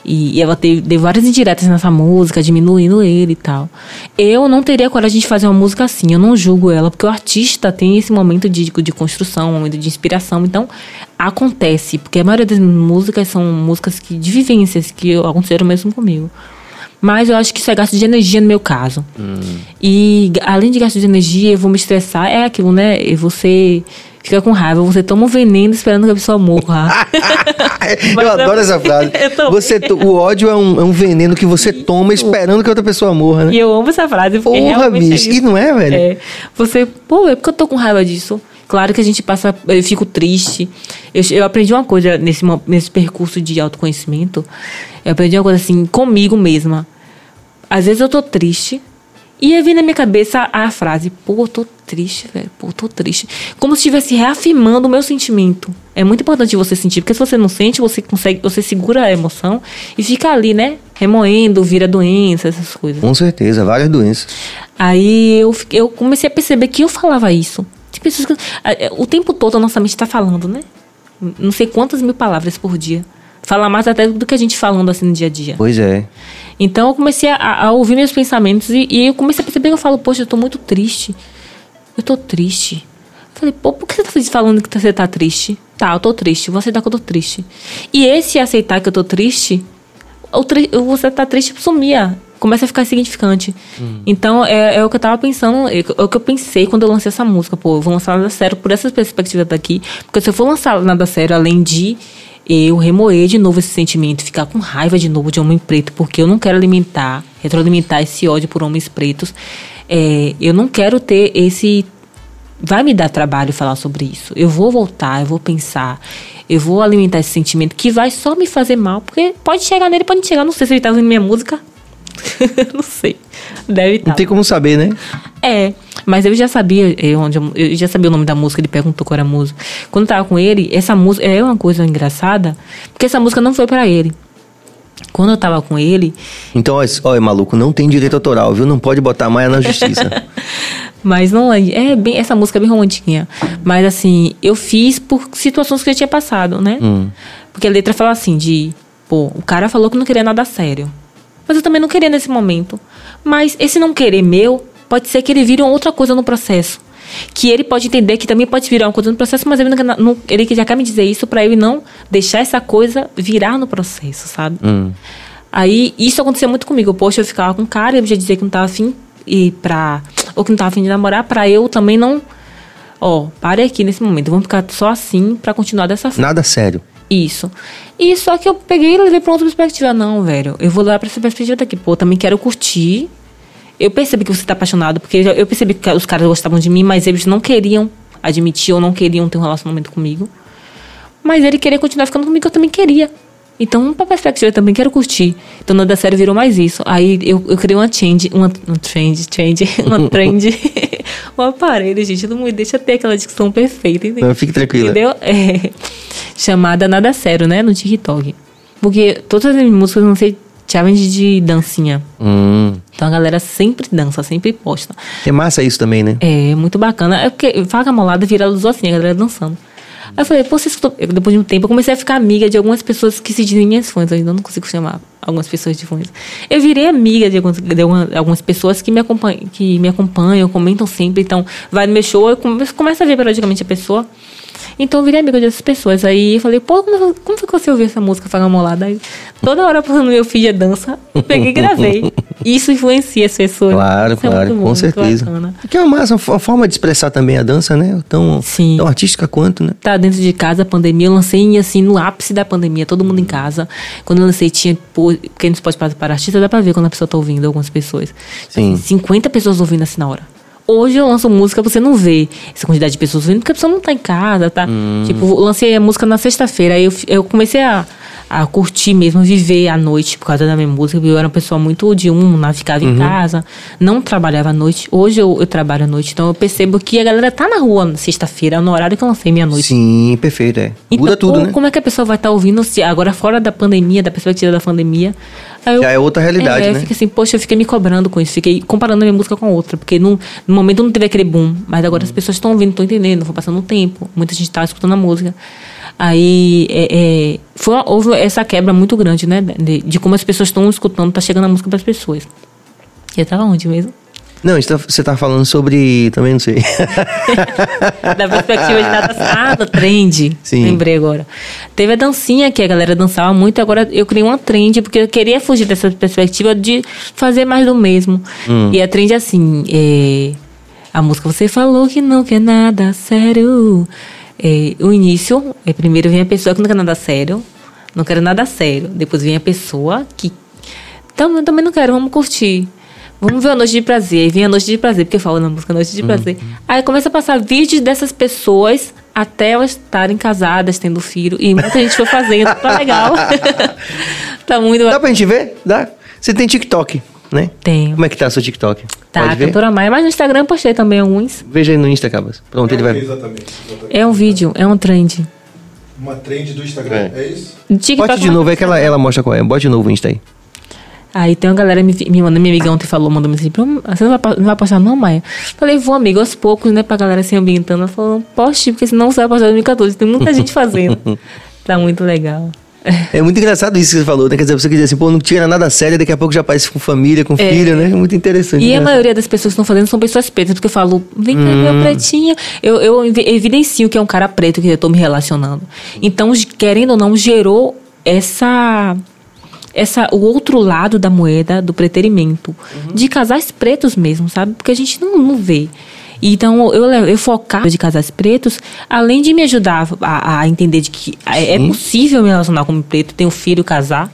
E, e ela teve, deu várias indiretas nessa música, diminuindo ele e tal. Eu não teria coragem de fazer uma música assim. Eu não julgo ela, porque o artista tem esse momento de, de construção, um momento de inspiração. Então, acontece. Porque a maioria das músicas são músicas que, de vivências que aconteceram mesmo comigo. Mas eu acho que isso é gasto de energia no meu caso. E g- além de gasto de energia, eu vou me estressar. É aquilo, né? E você fica com raiva, você toma um veneno esperando que a pessoa morra. <laughs> Eu é- adoro essa frase. <laughs> Você, o ódio é um, é um veneno que você toma esperando que outra pessoa morra, né? e eu amo essa frase, Porra, é bicho. isso. E não é, velho? É. Você, pô, é porque eu tô com raiva disso. Claro que a gente passa, eu fico triste. Eu, eu aprendi uma coisa nesse, nesse percurso de autoconhecimento. Eu aprendi uma coisa assim, comigo mesma. Às vezes eu tô triste. E aí vem na minha cabeça a, frase, pô, tô triste, velho, pô, tô triste. Como se estivesse reafirmando o meu sentimento. É muito importante você sentir, porque se você não sente, você consegue, você segura a emoção e fica ali, né? Remoendo, vira doença, essas coisas. Com certeza, várias doenças. Aí eu, eu comecei a perceber que eu falava isso. Tem pessoas que, é, o tempo todo a nossa mente está falando, né? Não sei quantas mil palavras por dia. Fala mais até do que a gente falando assim no dia a dia. Pois é. Então eu comecei a, a ouvir meus pensamentos e, e eu comecei a perceber que eu falo, poxa, eu tô muito triste. Eu tô triste. Falei, pô, por que você tá falando que você tá triste? Tá, eu tô triste. Vou aceitar que eu tô triste. E esse aceitar que eu tô triste, o tri- você tá triste sumia. Começa a ficar significante. Então, é, é o que eu tava pensando, é, o que eu pensei quando eu lancei essa música. Pô, eu vou lançar nada sério por essa perspectiva daqui. Porque se eu for lançar nada sério, além de eu remoer de novo esse sentimento, ficar com raiva de novo de homem preto, porque eu não quero alimentar, retroalimentar esse ódio por homens pretos. É, eu não quero ter esse vai me dar trabalho falar sobre isso. Eu vou voltar, eu vou pensar, eu vou alimentar esse sentimento que vai só me fazer mal, porque pode chegar nele, pode chegar. Não sei se ele tá ouvindo minha música. <laughs> não sei. Deve estar. Não tem como saber, né? É, mas eu já sabia eu, onde eu, eu já sabia o nome da música, ele perguntou qual era a música. Quando eu tava com ele, essa música é uma coisa engraçada, porque essa música não foi pra ele. Quando eu tava com ele, Então, é maluco, não tem direito autoral, viu? Não pode botar Maia na justiça. <laughs> mas não é, é bem, essa música é bem romantiquinha. Mas assim, eu fiz por situações que eu tinha passado, né? Hum. Porque a letra fala assim de, pô, o cara falou que não queria nada sério. Mas eu também não queria nesse momento. Mas esse não querer meu, pode ser que ele vire outra coisa no processo. Que ele pode entender que também pode virar uma coisa no processo, mas ele, não, ele já quer me dizer isso pra ele não deixar essa coisa virar no processo, sabe? Hum. Aí isso acontecia muito comigo. Poxa, eu ficava com o cara e ele já dizia que não tava afim e pra. Ou que não tava afim de namorar, pra eu também não. Ó, pare aqui nesse momento. Vamos ficar só assim pra continuar dessa forma. Nada sério. Isso. E só que eu peguei e levei pra outra perspectiva. Não, velho. Eu vou levar pra essa perspectiva daqui. Pô, também quero curtir. Eu percebi que você tá apaixonado, porque eu percebi que os caras gostavam de mim, mas eles não queriam admitir ou não queriam ter um relacionamento comigo. Mas ele queria continuar ficando comigo, eu também queria. Então, pra perspectiva, eu também quero curtir. Então, na da série virou mais isso. Aí eu, eu criei uma change, uma, um trend, trend, uma trend, <laughs> um aparelho, gente. Não me deixa ter aquela discussão perfeita, entendeu? Não, fique tranquila. Entendeu? É, chamada Nada Sério, né? No TikTok. Porque todas as minhas músicas eu lancei challenge de dancinha. Hum. Então a galera sempre dança, sempre posta. É massa isso também, né? É muito bacana. É porque Faca Molada viralizou assim, a galera dançando. Aí eu falei, pô, eu, depois de um tempo, eu comecei a ficar amiga de algumas pessoas que se dizem minhas fãs. Eu ainda não consigo chamar algumas pessoas de fãs. Eu virei amiga de algumas, de alguma- algumas pessoas que me, acompanham, que me acompanham, comentam sempre. Então, vai no meu show, eu come- começo a ver periodicamente a pessoa. Então, eu virei amiga dessas pessoas. Aí eu falei, pô, como, como foi que você ouviu essa música Faca Molada? Aí, toda hora passando no meu feed a dança, peguei e gravei. Isso influencia as pessoas. Claro, Isso é claro, com bom, muito certeza. bacana. Que é uma uma fo- forma de expressar também a dança, né? Tão, Sim. tão artística quanto, né? tá dentro de casa, a pandemia, eu lancei assim no ápice da pandemia, todo mundo em casa. Quando eu lancei, tinha. Não pode para, para artista, dá pra ver quando a pessoa tá ouvindo, algumas pessoas. Sim. 50 pessoas ouvindo assim na hora. Hoje eu lanço música, você não vê essa quantidade de pessoas ouvindo, porque a pessoa não tá em casa, tá? Tipo, eu lancei a música na sexta-feira, aí eu, eu comecei a, a curtir mesmo, viver à noite por causa da minha música. Eu era uma pessoa muito diurna, ficava em casa, não trabalhava à noite. Hoje eu, eu trabalho à noite, então eu percebo que a galera tá na rua na sexta-feira, no horário que eu lancei minha noite. Sim, perfeito, é. Então, Muda tudo, como, né? como é que a pessoa vai estar ouvindo se agora fora da pandemia, da perspectiva da pandemia? Eu- Já é outra realidade, é, né? Fica assim, poxa, eu fiquei me cobrando com isso, fiquei comparando a minha música com a outra, porque no, no momento não teve aquele boom, mas agora as pessoas estão ouvindo, estão entendendo, foi passando um tempo, muita gente está escutando a música. Aí é, é, foi, houve essa quebra muito grande, né? De, de como as pessoas estão escutando, tá chegando a música para as pessoas. Eu tava onde mesmo? Não, tá- você tá falando sobre. Também não sei. <laughs> da perspectiva de nada. Ah, do trend. Sim. Lembrei agora. Teve a dancinha que a galera dançava muito, agora eu criei uma trend, porque eu queria fugir dessa perspectiva de fazer mais do mesmo. E a trend é assim, é, a música você falou que não quer nada sério. É, o início, é, primeiro vem a pessoa que não quer nada sério, não quero nada sério. Depois vem a pessoa que também, também não quero, vamos curtir. Vamos ver a noite de prazer. Aí vem a noite de prazer, porque fala na música Noite de Prazer. Aí começa a passar vídeos dessas pessoas até elas estarem casadas, tendo filho. E muita gente foi fazendo, tá legal. <laughs> tá muito Dá pra gente ver? Dá? Você tem TikTok, né? Tenho. Como é que tá seu TikTok? Tá, Pode ver? cantora Maia. Mas no Instagram eu postei também alguns. Veja aí no Insta, Cabas. Pronto, ele vai. Exatamente, exatamente. É um vídeo, é um trend. Uma trend do Instagram, é, isso? TikTok Bote de novo, é que ela, ela mostra qual é. Bote de novo o Insta aí. Aí tem uma galera me, me mandando, minha amiga ontem falou, mandou mensagem, "Pô, você não vai, não vai postar não, Maia? Falei, vou, amigo, aos poucos, né, pra galera se ambientando. Ela falou, poste, porque senão você vai postar em 2014. Tem muita gente fazendo. <laughs> tá muito legal. É muito engraçado isso que você falou, né? Quer dizer, você quer dizer assim, pô, não tira nada sério, daqui a pouco já aparece com família, com filho, né? Muito interessante. É. E a né? maioria das pessoas que estão fazendo são pessoas pretas, porque eu falo, vem cá, Hum. meu pretinho. Eu, eu evi- evidencio que é um cara preto que eu tô me relacionando. Então, querendo ou não, gerou essa. Essa, o outro lado da moeda do preterimento. De casais pretos mesmo, sabe? Porque a gente não, não vê. Então, eu, eu focar de casais pretos, além de me ajudar a, a entender de que é é possível me relacionar com um preto, ter um filho, casar,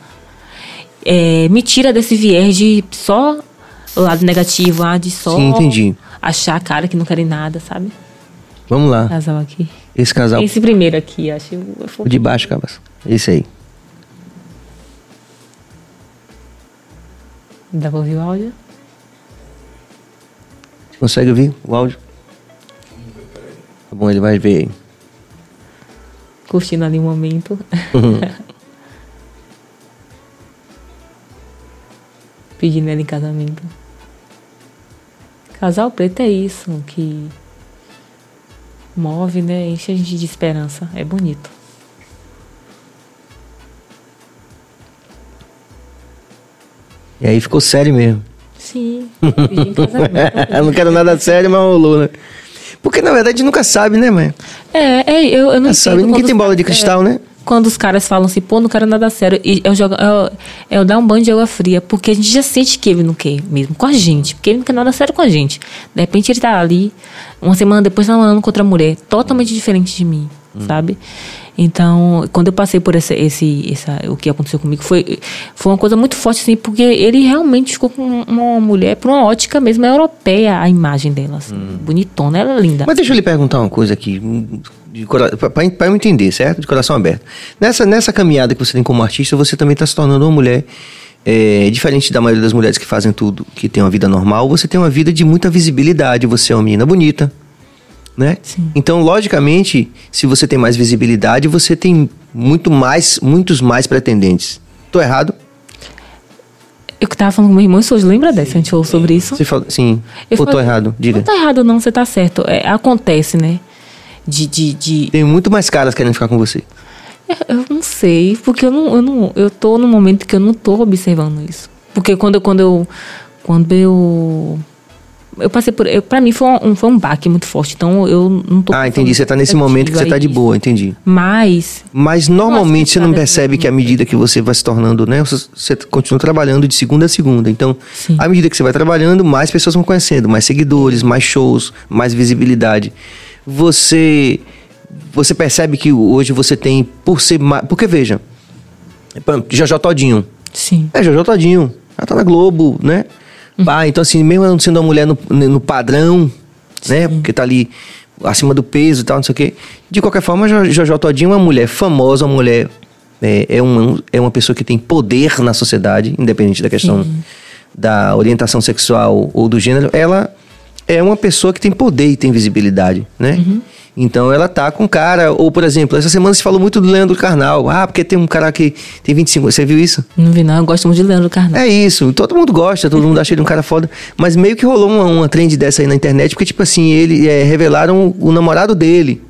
é, me tira desse viés de só o lado negativo, ah, de só Sim, entendi. achar a cara que não querem nada, sabe? Vamos lá. Casal aqui. Esse casal. Esse primeiro aqui, acho. eu O de baixo, Cabas. Esse aí. Dá pra ouvir o áudio? Você consegue ouvir o áudio? Tá bom, ele vai ver aí. Curtindo ali o momento. <laughs> Pedindo ela em casamento. Casal preto é isso, que move, né? Enche a gente de esperança. É bonito. E aí ficou sério mesmo. Sim. <laughs> Eu não quero nada sério, mas rolou, né? Porque na verdade nunca sabe, né, mãe? É, é, eu, eu não Nunca sabe. Ninguém tem bola de cristal, é, né? Quando os caras falam assim, pô, não quero nada sério. E eu, jogo, eu, eu dar um banho de água fria, porque a gente já sente que ele não quer mesmo, com a gente. Porque ele não quer nada sério com a gente. De repente ele tá ali, uma semana depois namorando com outra mulher, totalmente diferente de mim, sabe? Então, quando eu passei por esse, esse, essa, o que aconteceu comigo, foi, foi uma coisa muito forte, assim, porque ele realmente ficou com uma mulher, por uma ótica mesmo europeia, a imagem dela, assim, bonitona, ela é linda. Mas deixa eu lhe perguntar uma coisa aqui, hum, pra eu entender, certo? De coração aberto. Nessa, nessa caminhada que você tem como artista, você também está se tornando uma mulher é, diferente da maioria das mulheres que fazem tudo, que tem uma vida normal. Você tem uma vida de muita visibilidade. Você é uma menina bonita, né? Sim. Então, logicamente, se você tem mais visibilidade, você tem muito mais, muitos mais pretendentes. Tô errado? Eu que tava falando com meu irmão, você lembra dessa? A gente falou sobre isso? Você fala, sim. Eu Ou tô errado? Diga. Não tá errado, não, você tá certo. É, acontece, né? De, de, de... Tem muito mais caras querendo ficar com você. Eu não sei, porque eu não, eu não. Eu tô num momento que eu não tô observando isso. Porque quando, eu- quando eu. Quando eu. Eu passei por. Pra mim foi um, foi um baque muito forte. Então eu não tô. Ah, entendi. Você tá nesse momento que você tá de boa, entendi. Mas. Mas normalmente você não percebe que à medida que você vai se tornando, né? Você, você continua trabalhando de segunda a segunda. Então, Sim. à medida que você vai trabalhando, mais pessoas vão conhecendo, mais seguidores, mais shows, mais visibilidade. Você você percebe que hoje você tem por ser mais, porque veja, Jojo Todinho. Sim. É, Jojo Todinho. Ela tá na Globo, né? Pá, então assim, mesmo ela não sendo uma mulher no, no padrão, né? Porque tá ali acima do peso e tal, não sei o quê. De qualquer forma, Jo- Jojo Todinho é uma mulher famosa, uma mulher... É, é, uma, é uma pessoa que tem poder na sociedade, independente da questão da orientação sexual ou do gênero. Ela é uma pessoa que tem poder e tem visibilidade, né? Então ela tá com cara, ou por exemplo, essa semana se falou muito do Leandro Carnal. Ah, porque tem um cara que tem 25 Você viu isso? Não vi, não. Eu gosto muito de Leandro Carnal. É isso, todo mundo gosta, todo mundo acha ele um cara foda. Mas meio que rolou uma, uma trend dessa aí na internet, porque, tipo assim, ele é, revelaram o, namorado dele,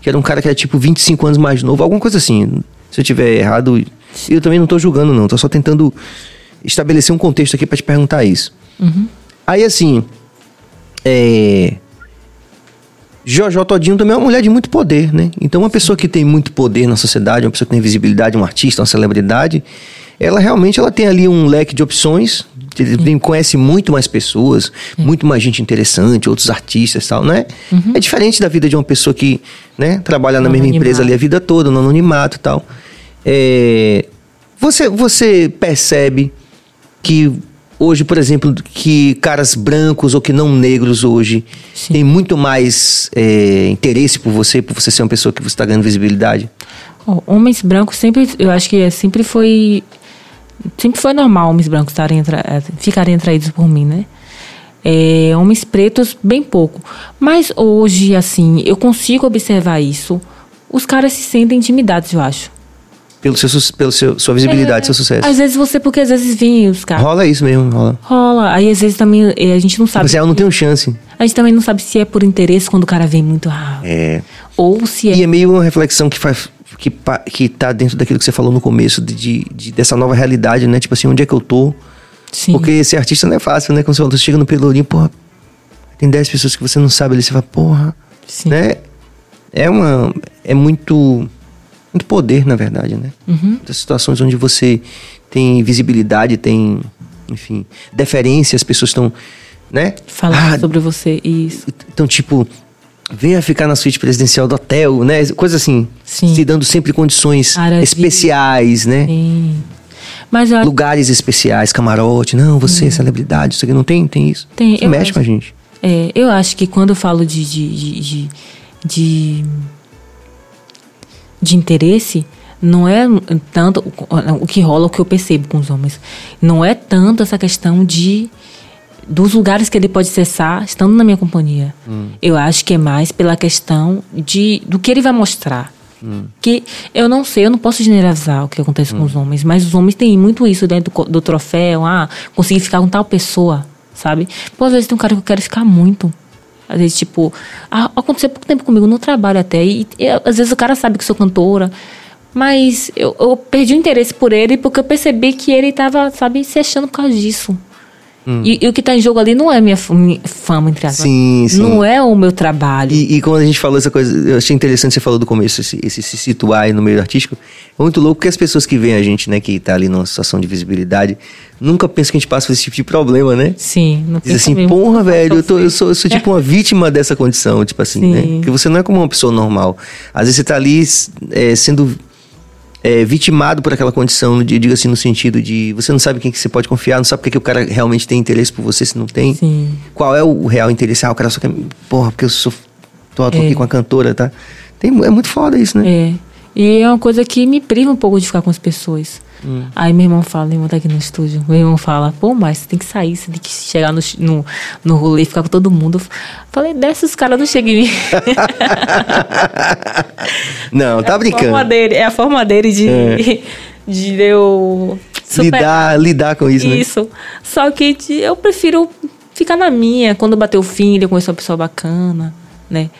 que era um cara que era tipo 25 anos mais novo, alguma coisa assim. Se eu tiver errado, eu também não tô julgando, não. Tô só tentando estabelecer um contexto aqui pra te perguntar isso. Aí assim. É. Jojo Todinho também é uma mulher de muito poder, né? Então, uma pessoa que tem muito poder na sociedade, uma pessoa que tem visibilidade, um artista, uma celebridade, ela realmente ela tem ali um leque de opções, tem- conhece muito mais pessoas, muito mais gente interessante, outros artistas e tal, né? É diferente da vida de uma pessoa que né, trabalha na No mesma anonimato. empresa ali a vida toda, no anonimato e tal. É, você, você percebe que hoje, por exemplo, que caras brancos ou que não negros hoje Sim. têm muito mais é, interesse por você, por você ser uma pessoa que você está ganhando visibilidade? Homens brancos sempre, eu acho que é, sempre foi, sempre foi normal homens brancos estarem eh, ficarem atraídos por mim, né? É, homens pretos bem pouco, mas hoje assim eu consigo observar isso. Os caras se sentem intimidados, eu acho. Pelo seu, pelo seu, sua visibilidade, É, seu sucesso. Às vezes você, porque às vezes vem os caras. Rola isso mesmo, rola. Rola. Aí às vezes também eh, a gente não sabe. ah, eu não tenho chance. A gente também não sabe se é por interesse quando o cara vem muito rápido. É. Ou se é. E é meio uma reflexão que faz. Que, que tá dentro daquilo que você falou no começo, de, de- de- dessa nova realidade, né? Tipo assim, onde é que eu tô? Sim. Porque ser artista não é fácil, né? Quando você, você chega no Pelourinho, porra, tem 10 pessoas que você não sabe ali, você fala, porra, Sim. né? É uma. É muito. Muito poder, na verdade, né? Uhum. Muitas situações onde você tem visibilidade, tem, enfim, deferência, as pessoas estão, né? Falar Ah, sobre você. Isso. então, tipo, venha ficar na suíte presidencial do hotel, né? Coisa assim. Sim. Se dando sempre condições especiais, né? Sim. Mas eu Lugares especiais, camarote. Não, você é celebridade, isso aqui não tem, tem isso. Tem, Isso mexe acho. com a gente. É, eu acho que quando eu falo de, de, de, de- de, interesse não é tanto o- que rola, o que eu percebo com os homens. Não é tanto essa questão de dos lugares que ele pode acessar estando na minha companhia. Eu acho que é mais pela questão de do que ele vai mostrar. Que eu não sei, eu não posso generalizar o que acontece com os homens, mas os homens têm muito isso dentro do, do troféu, ah, conseguir ficar com tal pessoa, sabe? Pô, às vezes tem um cara que eu quero ficar muito. Às vezes, tipo, ah, aconteceu pouco tempo comigo no trabalho até. E, e, às vezes o cara sabe que sou cantora. Mas eu, eu perdi o interesse por ele porque eu percebi que ele tava, sabe, se achando por causa disso. E, e o que tá em jogo ali não é minha, fama, entre aspas. Sim, sim. Não é o meu trabalho. E, e quando a gente falou essa coisa, eu achei interessante você falou do começo, esse, esse se situar aí no meio artístico. É muito louco porque as pessoas que veem a gente, né, que tá ali numa situação de visibilidade, nunca pensam que a gente passa por esse tipo de problema, né? Sim, não Diz assim, como porra, velho, eu, tô- eu sou, eu sou tipo uma vítima dessa condição, tipo assim, Sim. né? Porque você não é como uma pessoa normal. Às vezes você tá ali é, sendo é, vitimado por aquela condição, eu digo assim, no sentido de você não sabe quem que você pode confiar, não sabe porque que o cara realmente tem interesse por você, se não tem. Sim. Qual é o real interesse? Ah, o cara só quer. Porra, porque eu sou. Tô, tô É. aqui com a cantora, tá? Tem, é muito foda isso, né? É. E é uma coisa que me priva um pouco de ficar com as pessoas. Hum. Aí meu irmão fala, meu irmão tá aqui no estúdio. Meu irmão fala, pô, mas você tem que sair, você tem que chegar no, no, no rolê e ficar com todo mundo. Falei, desses caras não chegam em mim. <laughs> Não, tá É a brincando. forma dele, é a forma dele de, É. <laughs> de eu Lidar, superar lidar com isso, né? isso. Só que eu prefiro ficar na minha. Quando bater o fim, ele conhecer uma pessoa bacana, né?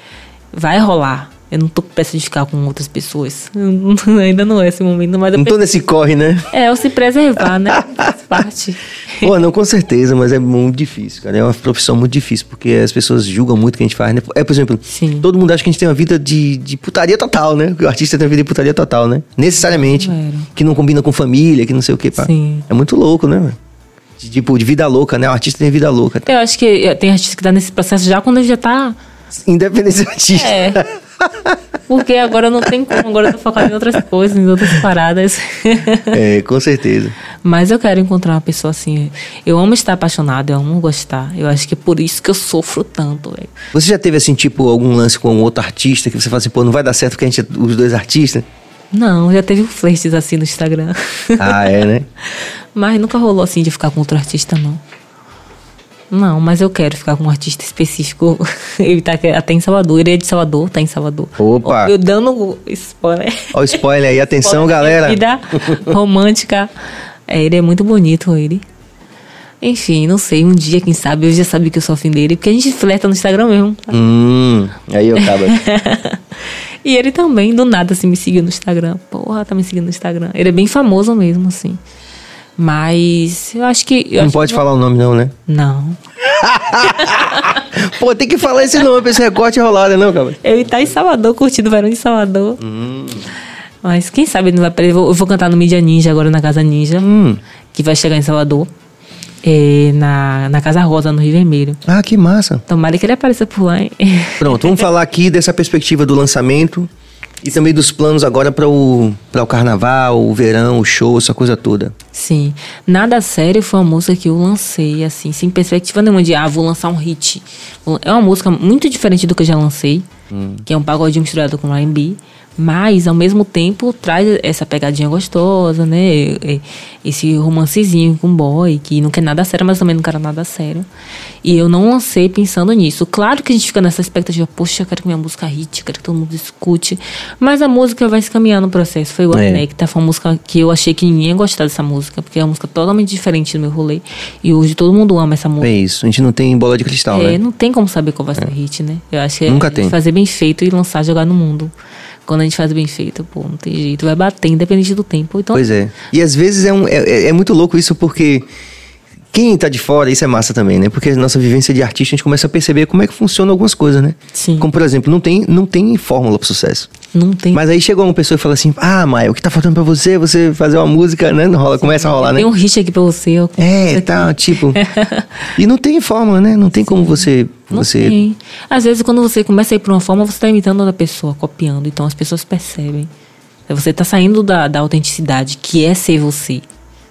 Vai rolar. Eu não tô com pressa de ficar com outras pessoas. <laughs> Ainda não é esse momento, mas eu Não tô nesse corre, né? É, eu se preservar, né? <laughs> Faz parte. Pô, não, com certeza, mas é muito difícil, cara. É uma profissão muito difícil, porque as pessoas julgam muito o que a gente faz, né? É, por exemplo, Sim. todo mundo acha que a gente tem uma vida de, de putaria total, né? O artista tem uma vida de putaria total, né? Necessariamente. Que não combina com família, que não sei o que, pá. Sim. É muito louco, né, velho? De, Tipo, de vida louca, né? O artista tem vida louca. Eu acho que tem artista que tá nesse processo já quando ele já tá. Independência do artista. É. <laughs> Porque agora não tem como, agora eu tô focado em outras coisas, em outras paradas. É, com certeza. Mas eu quero encontrar uma pessoa assim. Eu amo estar apaixonada, eu amo gostar. Eu acho que é por isso que eu sofro tanto, velho. Você já teve, assim, tipo, algum lance com outro artista que você fala assim, pô, não vai dar certo porque a gente é os dois artistas? Não, já teve flertes assim no Instagram. Ah, é, né? <laughs> Mas nunca rolou assim de ficar com outro artista, não. Não, mas eu quero ficar com um artista específico. <laughs> Ele tá até em Salvador, ele é de Salvador, tá em Salvador. Opa! Eu dando spoiler. Ó o spoiler aí, atenção, Spoiler galera. da Vida romântica. É, ele é muito bonito, ele. Enfim, não sei, um dia, quem sabe, eu já sabia que eu sou afim dele, porque a gente flerta no Instagram mesmo. tá? Hum, aí eu acabo. <laughs> E ele também, do nada, assim, me seguiu no Instagram. Porra, tá me seguindo no Instagram. Ele é bem famoso mesmo, assim. Mas eu acho que. eu Não acho pode que falar o nome, não, né? Não. <laughs> Pô, tem que falar esse nome pra esse recorte rolar, né, não, cara? Ele tá em Salvador, curtindo o verão de Salvador. Hum. Mas quem sabe não vai. Eu vou, eu vou cantar no Mídia Ninja agora na Casa Ninja, Hum. que vai chegar em Salvador. é, na, na Casa Rosa, no Rio Vermelho. Ah, que massa. Tomara que ele apareça por lá. hein? Pronto, vamos <laughs> falar aqui dessa perspectiva do lançamento e também dos planos agora para o, pra o carnaval, o verão, o show, essa coisa toda. Sim. Nada Sério foi uma música que eu lancei, assim, sem perspectiva nenhuma de, ah, vou lançar um hit. É uma música muito diferente do que eu já lancei, que é um pagodinho misturado com R&B, mas, ao mesmo tempo, traz essa pegadinha gostosa, né? Esse romancezinho com boy, que não quer nada sério, mas também não quer nada sério. E eu não lancei pensando nisso. Claro que a gente fica nessa expectativa, poxa, eu quero que minha música hit, quero que todo mundo escute. Mas a música vai se caminhar no processo. Foi igual É. a Nectar, foi uma música que eu achei que ninguém ia gostar dessa música, porque é uma música totalmente diferente do meu rolê. E hoje todo mundo ama essa música. É isso, a gente não tem bola de cristal, É, né? não tem como saber qual vai ser o hit, né? Eu acho que é Nunca gente tem. fazer bem feito e lançar, jogar no mundo. Quando a gente faz bem feito, pô, não tem jeito. Vai bater, independente do tempo. Então, Pois é. E às vezes é, um, é, é- é muito louco isso porque quem tá de fora, isso é massa também, né? Porque a nossa vivência de artista, a gente começa a perceber como é que funcionam algumas coisas, né? Sim. Como, por exemplo, não tem, não tem fórmula pro sucesso. não tem. Mas aí chegou uma pessoa e fala assim: Ah, Maia, o que tá faltando pra você? Você fazer uma música, né? Não rola, começa a rolar, né? Tem um hit aqui pra você. eu- É, tá, tipo. <laughs> e não tem fórmula, né? Não tem como você. Não você tem. Às vezes, quando você começa a ir por uma forma, você tá imitando outra pessoa, copiando. Então, as pessoas percebem. Você tá saindo da, da autenticidade, que é ser você,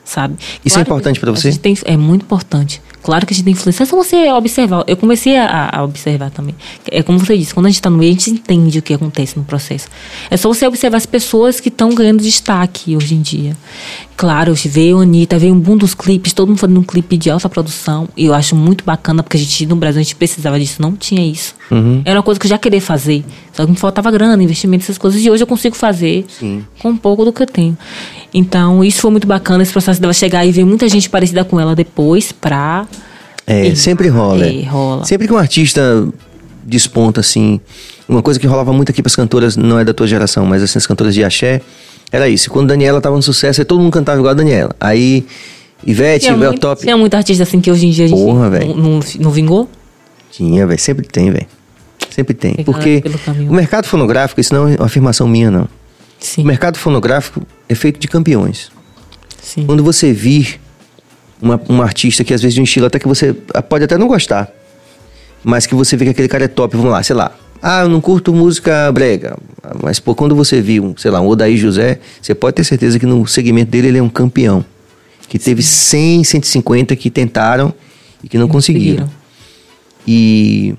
sabe? Isso é importante pra a você? gente tem- é muito importante. Claro que a gente tem influência. É só você observar. Eu comecei a, a observar também. É como você disse, quando a gente está no meio, a gente entende o que acontece no processo. É só você observar as pessoas que estão ganhando destaque hoje em dia. Claro, veio a Anitta, veio um boom dos clipes, todo mundo fazendo um clipe de alta produção. E eu acho muito bacana, porque a gente, no Brasil, a gente precisava disso. Não tinha isso. Era uma coisa que eu já queria fazer. Só que me faltava grana, investimento, essas coisas. E hoje eu consigo fazer com um pouco do que eu tenho. Então, isso foi muito bacana, esse processo dela chegar e ver muita gente parecida com ela depois pra. É, E- sempre rola. É, rola. Sempre que um artista desponta, assim. Uma coisa que rolava muito aqui pras cantoras, não é da tua geração, mas assim, as cantoras de axé, era isso. Quando Daniela tava no sucesso, aí todo mundo cantava igual a Daniela. Aí, Ivete, Tinha muito, Top. tinha muito artista assim que hoje em dia a gente Porra, não, velho. não, não vingou. Tinha, velho. Sempre tem, velho. Sempre tem. Porque o mercado fonográfico, isso não é uma afirmação minha, não. Sim, O mercado fonográfico é feito de campeões. sim. Quando você vir uma, uma artista que às vezes de um estilo até que você pode até não gostar, mas que você vê que aquele cara é top, vamos lá, sei lá. Ah, eu não curto música brega. Mas, pô, quando você viu, sei lá, um Odaí José, você pode ter certeza que no segmento dele ele é um campeão. Que teve 100, 150 que tentaram e que não conseguiram. E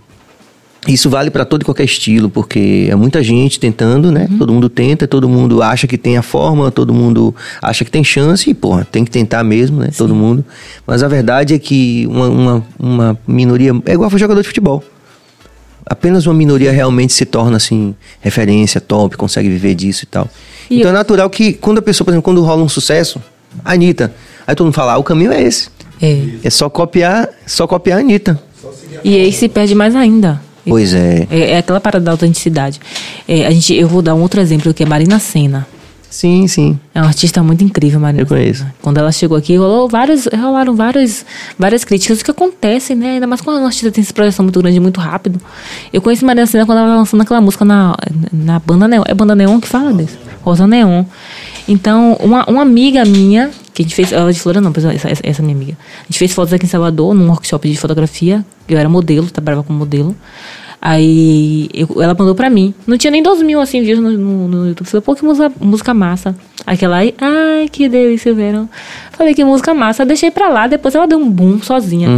isso vale para todo e qualquer estilo, porque é muita gente tentando, né? Todo mundo tenta, todo mundo acha que tem a forma, todo mundo acha que tem chance e, porra, tem que tentar mesmo, né? Todo mundo. Mas a verdade é que uma, uma, uma minoria. É igual foi jogador de futebol. Apenas uma minoria realmente se torna, assim, referência, top, consegue viver disso e tal. E então eu- é natural que quando a pessoa, por exemplo, quando rola um sucesso, a Anitta, aí todo mundo fala, ah, o caminho é esse. É. É só copiar, só copiar a Anitta. E aí se perde mais ainda. Pois é. É, é aquela parada da autenticidade. É, a gente, eu vou dar um outro exemplo que é Marina Senna. Sim, sim. É uma artista muito incrível, Marina. Eu conheço. Quando ela chegou aqui, rolou vários, rolaram várias, várias críticas, o que acontece, né? Ainda mais quando a artista tem essa projeção muito grande, muito rápido. Eu conheci Marina Senna quando ela estava lançando aquela música na, na banda Neon. É banda Neon que fala disso? Rosa Neon. Então, uma, uma amiga minha, que a gente fez, ela é de Florianópolis, essa, essa, essa minha amiga. A gente fez fotos aqui em Salvador, num workshop de fotografia. Eu era modelo, trabalhava como modelo. Aí eu- ela mandou pra mim. Não tinha nem 2 mil assim views no, no, no YouTube. Falei, pô, que música, música massa. Aquela aí, ai, que delícia, verão. Falei, que música massa. Deixei pra lá, depois ela deu um boom sozinha.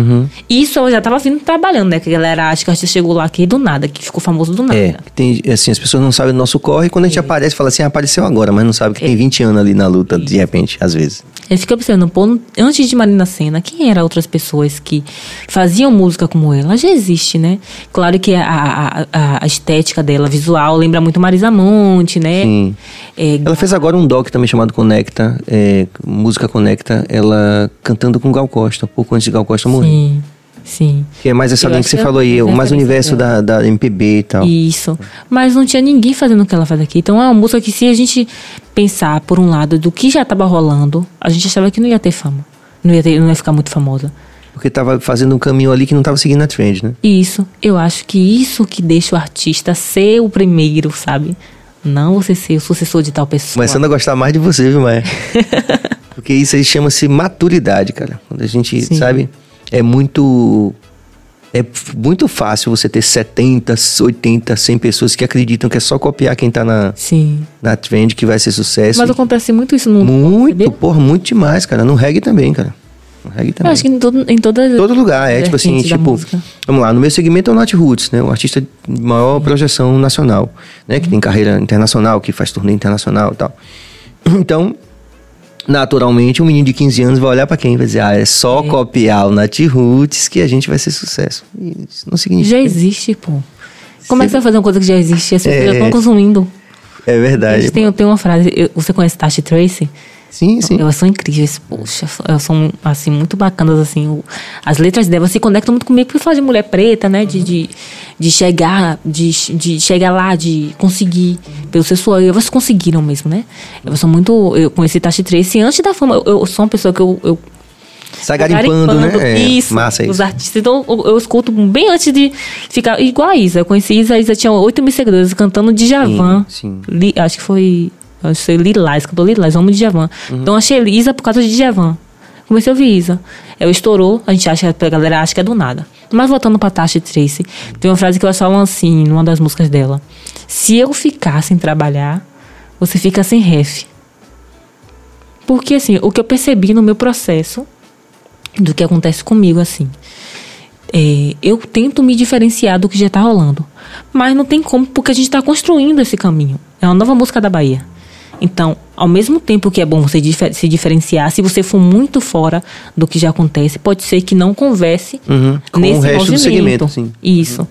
Isso eu já tava vindo trabalhando, né? Que a galera acha que a artista chegou lá aqui do nada, que ficou famoso do nada. É, tem, assim, as pessoas não sabem do nosso corre. Quando a gente aparece, fala assim, ah, apareceu agora, mas não sabe que tem 20 anos ali na luta, de repente, às vezes. Eu fiquei observando, pô, antes de Marina Senna, quem eram outras pessoas que faziam música como ela? Já existe, né? Claro que a, a, a- a estética dela, visual, lembra muito Marisa Monte, né? Sim. É, Ela fez agora um doc também chamado Conecta, é, Música Conecta, ela cantando com Gal Costa, pouco antes de Gal Costa morrer. Sim, sim. Que é mais essa Eu linha que você que é falou aí, o mais o universo da, da MPB e tal. Isso. Mas não tinha ninguém fazendo o que ela faz aqui. Então é uma música que, se a gente pensar, por um lado, do que já estava rolando, a gente achava que não ia ter fama. Não ia, ter, não ia ficar muito famosa. Porque tava fazendo um caminho ali que não tava seguindo a trend, né? Isso, eu acho que isso que deixa o artista ser o primeiro, sabe? Não você ser o sucessor de tal pessoa. Começando a gostar mais de você, viu, Maia? <laughs> Porque isso aí chama-se maturidade, cara. Quando a gente, Sim. sabe, é muito. É muito fácil você ter 70, 80, 100 pessoas que acreditam que é só copiar quem tá na, Sim. na trend que vai ser sucesso. Mas acontece muito isso no muito, sabia? porra, muito demais, cara. No reggae também, cara. No reggae Eu também. acho que em, todo, em todas Todo lugar, é tipo assim, tipo, música. vamos lá, no meu segmento é o Nat Roots, né? Um artista de maior projeção nacional, né? Que tem carreira internacional, que faz turnê internacional e tal. Então, naturalmente, um menino de 15 anos vai olhar pra quem? Vai dizer, ah, é só copiar o Nat Roots que a gente vai ser sucesso. E Isso não significa. Já existe, pô. Como é que você vai fazer uma coisa que já existe? As pessoas É. já estão consumindo. É verdade. tem, tem uma frase, eu- você conhece Tasha Tracy? Sim, sim. Elas são incríveis, poxa, elas são, assim, muito bacanas, assim, as letras delas se conectam muito comigo, porque fala de mulher preta, né, de, de, de chegar, de, de chegar lá, de conseguir, pelo sexual, e elas conseguiram mesmo, né, elas são muito, eu conheci Tasha Tracy antes da fama, eu, eu sou uma pessoa que eu, eu Sai garimpando, né? É, isso, Massa os isso. artistas. Então, eu, eu escuto bem antes de ficar. Igual a Isa. Eu conheci Isa, a Isa tinha 8 mil seguidores cantando Djavan. sim. Li- acho que foi. Que foi Lilás, cantou Lilás, homem de Djavan. Uhum. Então, achei Isa por causa de Djavan. Comecei a ouvir Isa. Ela estourou, a gente acha, a galera acha que é do nada. Mas voltando pra Tasha Tracy, tem uma frase que elas falam assim, numa das músicas dela: Se eu ficar sem trabalhar, você fica sem ref. Porque, assim, o que eu percebi no meu processo do que acontece comigo, assim. É, eu tento me diferenciar do que já tá rolando. Mas não tem como, porque a gente tá construindo esse caminho. É uma nova música da Bahia. Então, ao mesmo tempo que é bom você difer- se diferenciar, se você for muito fora do que já acontece, pode ser que não converse Uhum, com nesse o resto do movimento. segmento, sim. Isso.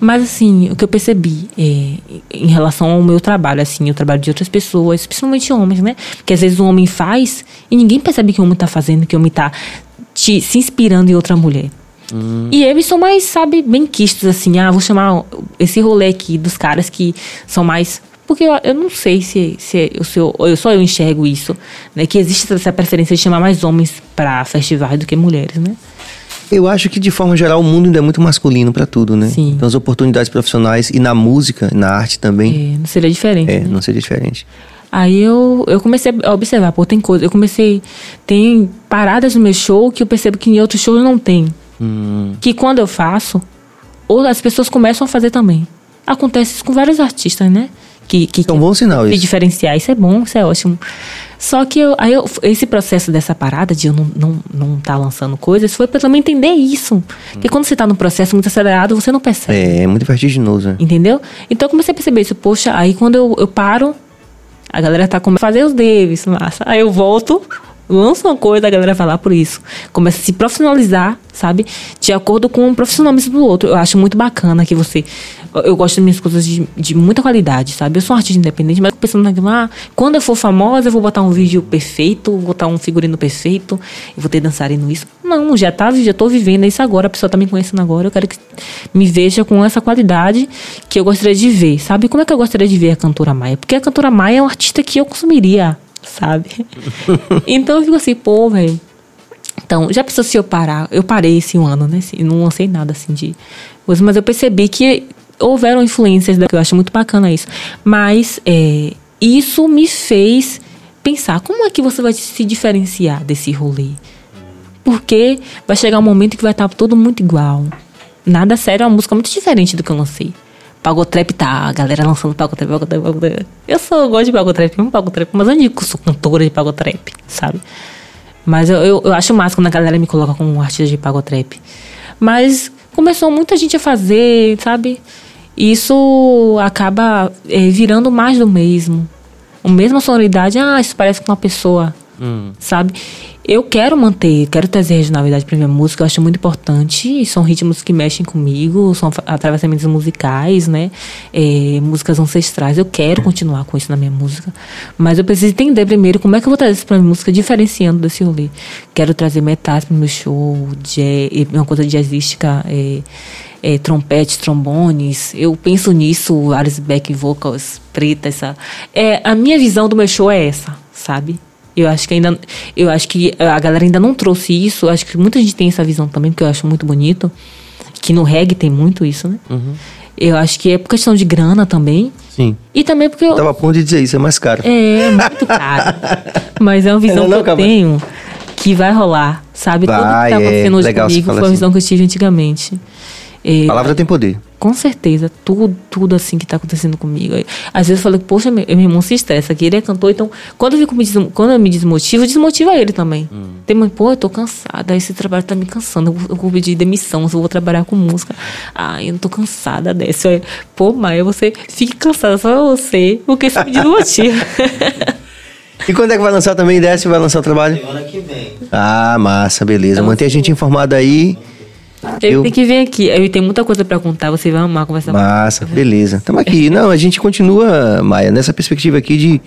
Mas assim, o que eu percebi é, em relação ao meu trabalho, assim, o trabalho de outras pessoas, principalmente homens, né? Que às vezes o homem faz e ninguém percebe que o homem tá fazendo, que o homem tá te- se inspirando em outra mulher. Hum. E eles são mais, sabe, bem quistos, assim. Ah, vou chamar esse rolê aqui dos caras que são mais. Porque eu, eu não sei se, se eu, se eu, eu só eu enxergo isso, né? Que existe essa preferência de chamar mais homens para festivais do que mulheres, né? Eu acho que, de forma geral, o mundo ainda é muito masculino pra tudo, né? Sim. Então, as oportunidades profissionais e na música, na arte também, É, não seria diferente. é, né? não seria diferente. Aí eu, eu comecei a observar, pô, tem coisa. Eu comecei. Tem paradas no meu show que eu percebo que em outros shows não tem. Hum, Que quando eu faço, ou as pessoas começam a fazer também. Acontece isso com vários artistas, né? Que, que, é um bom sinal isso. diferenciar, isso é bom, isso é ótimo. Só que eu, aí eu, esse processo dessa parada de eu não estar não, não tá lançando coisas foi eu também entender isso. Porque quando você tá num processo muito acelerado, você não percebe. É, é muito vertiginoso, né? Entendeu? Então eu comecei a perceber isso. Poxa, aí quando eu, eu paro, a galera tá começando a fazer os deves, massa. Aí eu volto, lanço uma coisa, a galera vai lá por isso. Começa a se profissionalizar, sabe? De acordo com o profissionalismo do outro. Eu acho muito bacana que você. Eu- gosto das minhas coisas de, de muita qualidade, sabe? Eu sou um artista independente, mas pensando naquilo, ah, quando eu for famosa, eu vou botar um vídeo perfeito, vou botar um figurino perfeito, eu vou ter dançarino isso. Não, já tá, já tô vivendo isso agora, a pessoa tá me conhecendo agora, eu quero que me veja com essa qualidade que eu gostaria de ver, sabe? Como é que eu gostaria de ver a cantora Maia? Porque a cantora Maia é um artista que eu consumiria, sabe? <laughs> então eu fico assim, pô, velho. Então, já pensou se eu parar? Eu parei esse um ano, né? Assim, Não lancei nada assim de coisa, mas eu percebi que houveram influências, da, que eu acho muito bacana isso. Mas é, isso me fez pensar, como é que você vai se diferenciar desse rolê? Porque vai chegar um momento que vai estar tudo muito igual. Nada sério, é uma música muito diferente do que eu lancei. Pagotrap tá, a galera lançando Pagotrap, Pagotrap, Pagotrap. Eu eu gosto de Pagotrap, amo Pagotrap, mas eu não sou cantora de Pagotrap, sabe? Mas eu, eu, eu acho massa quando a galera me coloca como um artista de Pagotrap. Mas começou muita gente a fazer, sabe? Isso acaba eh, virando mais do mesmo. A mesma sonoridade, ah, isso parece com uma pessoa, sabe? Eu quero manter, quero trazer regionalidade pra minha música, eu acho muito importante. São ritmos que mexem comigo, são atravessamentos musicais, né? Eh, músicas ancestrais. Eu quero continuar com isso na minha música. Mas eu preciso entender primeiro como é que eu vou trazer isso pra minha música, diferenciando desse rolê. Quero trazer metais pro meu show, jazz, uma coisa jazzística, eh, eh, trompetes, trombones. Eu penso nisso, vários back vocals, preta, essa. É, a minha visão do meu show é essa, sabe? Eu acho que ainda, eu acho que a galera ainda não trouxe isso. Eu acho que muita gente tem essa visão também, porque eu acho muito bonito. Que no reggae tem muito isso, né? Eu acho que é por questão de grana também. Sim. E também porque eu, Tava a ponto de dizer isso, é mais caro. é muito caro. <laughs> Mas é uma visão Não, não, que eu calma. tenho que vai rolar, sabe? Tudo que Vai, tá é, acontecendo hoje legal você comigo foi uma assim. visão que eu tive antigamente. É, A palavra tem poder. com certeza, tudo, tudo assim que tá acontecendo comigo. Às vezes eu falo, poxa, meu, meu irmão se estressa, que ele é cantor, então quando eu, fico me desmo- quando eu me desmotivo, desmotiva ele também. Tem mãe, pô, eu tô cansada, esse trabalho tá me cansando, eu vou, eu vou pedir demissão, eu vou trabalhar com música. Ai, eu não tô cansada dessa. Eu, Pô, Maia, você fique cansada, só você, porque isso me desmotiva. <laughs> E quando é que vai lançar também? Desce vai lançar o trabalho? Semana que vem. Ah, massa, beleza. Mantém a gente informado aí. Ele Eu- tem que vir aqui. Eu tenho muita coisa pra contar, você vai amar conversar Massa, beleza. Estamos aqui. <laughs> Não, a gente continua, Maia, nessa perspectiva aqui de,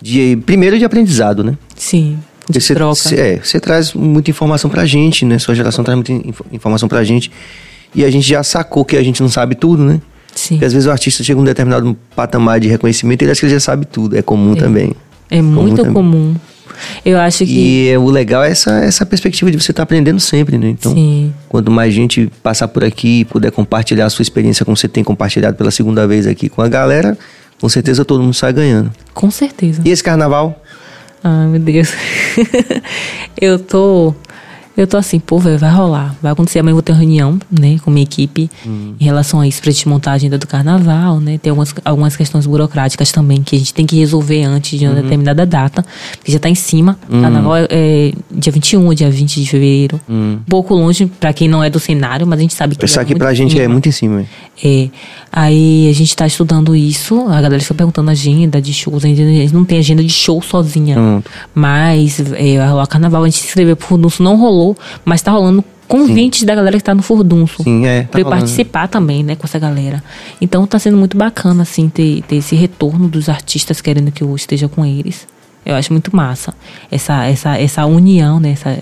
de primeiro de aprendizado, né? Sim, de você, troca. você- é, você traz muita informação pra gente, né? Sua geração traz muita inf- informação pra gente. E a gente já sacou que a gente não sabe tudo, né? Sim. Porque às vezes o artista chega a um determinado patamar de reconhecimento e ele acha que ele já sabe tudo. É comum também. É muito comum. Eu acho que. E é, o legal é essa, essa perspectiva de você estar aprendendo sempre, né? Então, Sim. quanto mais gente passar por aqui e puder compartilhar a sua experiência como você tem compartilhado pela segunda vez aqui com a galera, com certeza todo mundo sai ganhando. Com certeza. E esse carnaval? Ai, meu Deus. <laughs> eu tô. Eu tô assim, pô, velho, vai rolar. Vai acontecer. Amanhã eu vou ter uma reunião, né, com minha equipe em relação a isso, pra gente montar a agenda do carnaval, né? Tem algumas, algumas questões burocráticas também que a gente tem que resolver antes de uma determinada data, porque já tá em cima. Carnaval é, é dia 21 ou dia 20 de fevereiro. Um pouco longe pra quem não é do cenário, mas a gente sabe que. Isso é aqui muito pra gente é cima. muito em cima. É. Aí a gente tá estudando isso. A galera fica perguntando agenda de shows. A gente não tem agenda de show sozinha. Mas é, vai rolar carnaval. A gente se inscreveu pro Furdunço, não rolou, mas tá rolando convites da galera que tá no Furdunço. Sim, é. tá pra eu rolando. participar também, né, com essa galera. Então tá sendo muito bacana, assim, ter, ter esse retorno dos artistas querendo que eu esteja com eles. Eu acho muito massa. Essa, essa, essa união, né? Essa,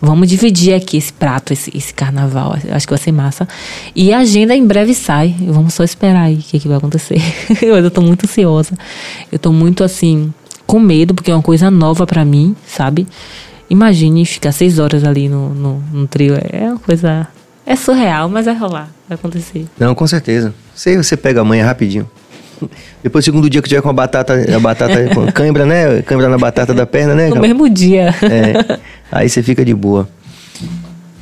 vamos dividir aqui esse prato, esse, esse carnaval. Eu acho que vai ser massa. E a agenda em breve sai. Vamos só esperar aí o que, que vai acontecer. <laughs> Eu tô muito ansiosa. Eu tô muito, assim, com medo, porque é uma coisa nova pra mim, sabe? Imagine ficar seis horas ali no, no, no trio. É uma coisa. É surreal, mas vai rolar. Vai acontecer. Não, com certeza. Sei, você pega amanhã rapidinho. <laughs> Depois, segundo dia que tiver com a batata, a batata <laughs> com cãibra, né? Cãibra na batata da perna, né? No mesmo dia. É, aí você fica de boa.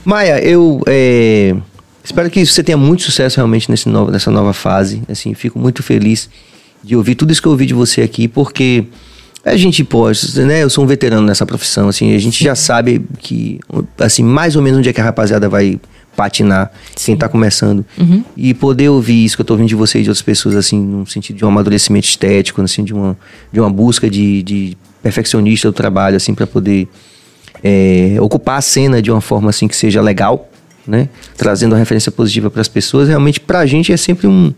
Maia, eu é, espero que você tenha muito sucesso realmente nesse novo, nessa nova fase. Assim, fico muito feliz de ouvir tudo isso que eu ouvi de você aqui, porque a gente, pô, né? Eu sou um veterano nessa profissão, assim, a gente já sabe que, assim, mais ou menos onde é que a rapaziada vai patinar, quem tá começando. E poder ouvir isso que eu tô ouvindo de você e de outras pessoas, assim, no sentido de um amadurecimento estético, assim, de uma, de uma busca de, de perfeccionista do trabalho, assim, para poder é, ocupar a cena de uma forma assim que seja legal, né? Trazendo uma referência positiva para as pessoas. Realmente, pra gente é sempre um,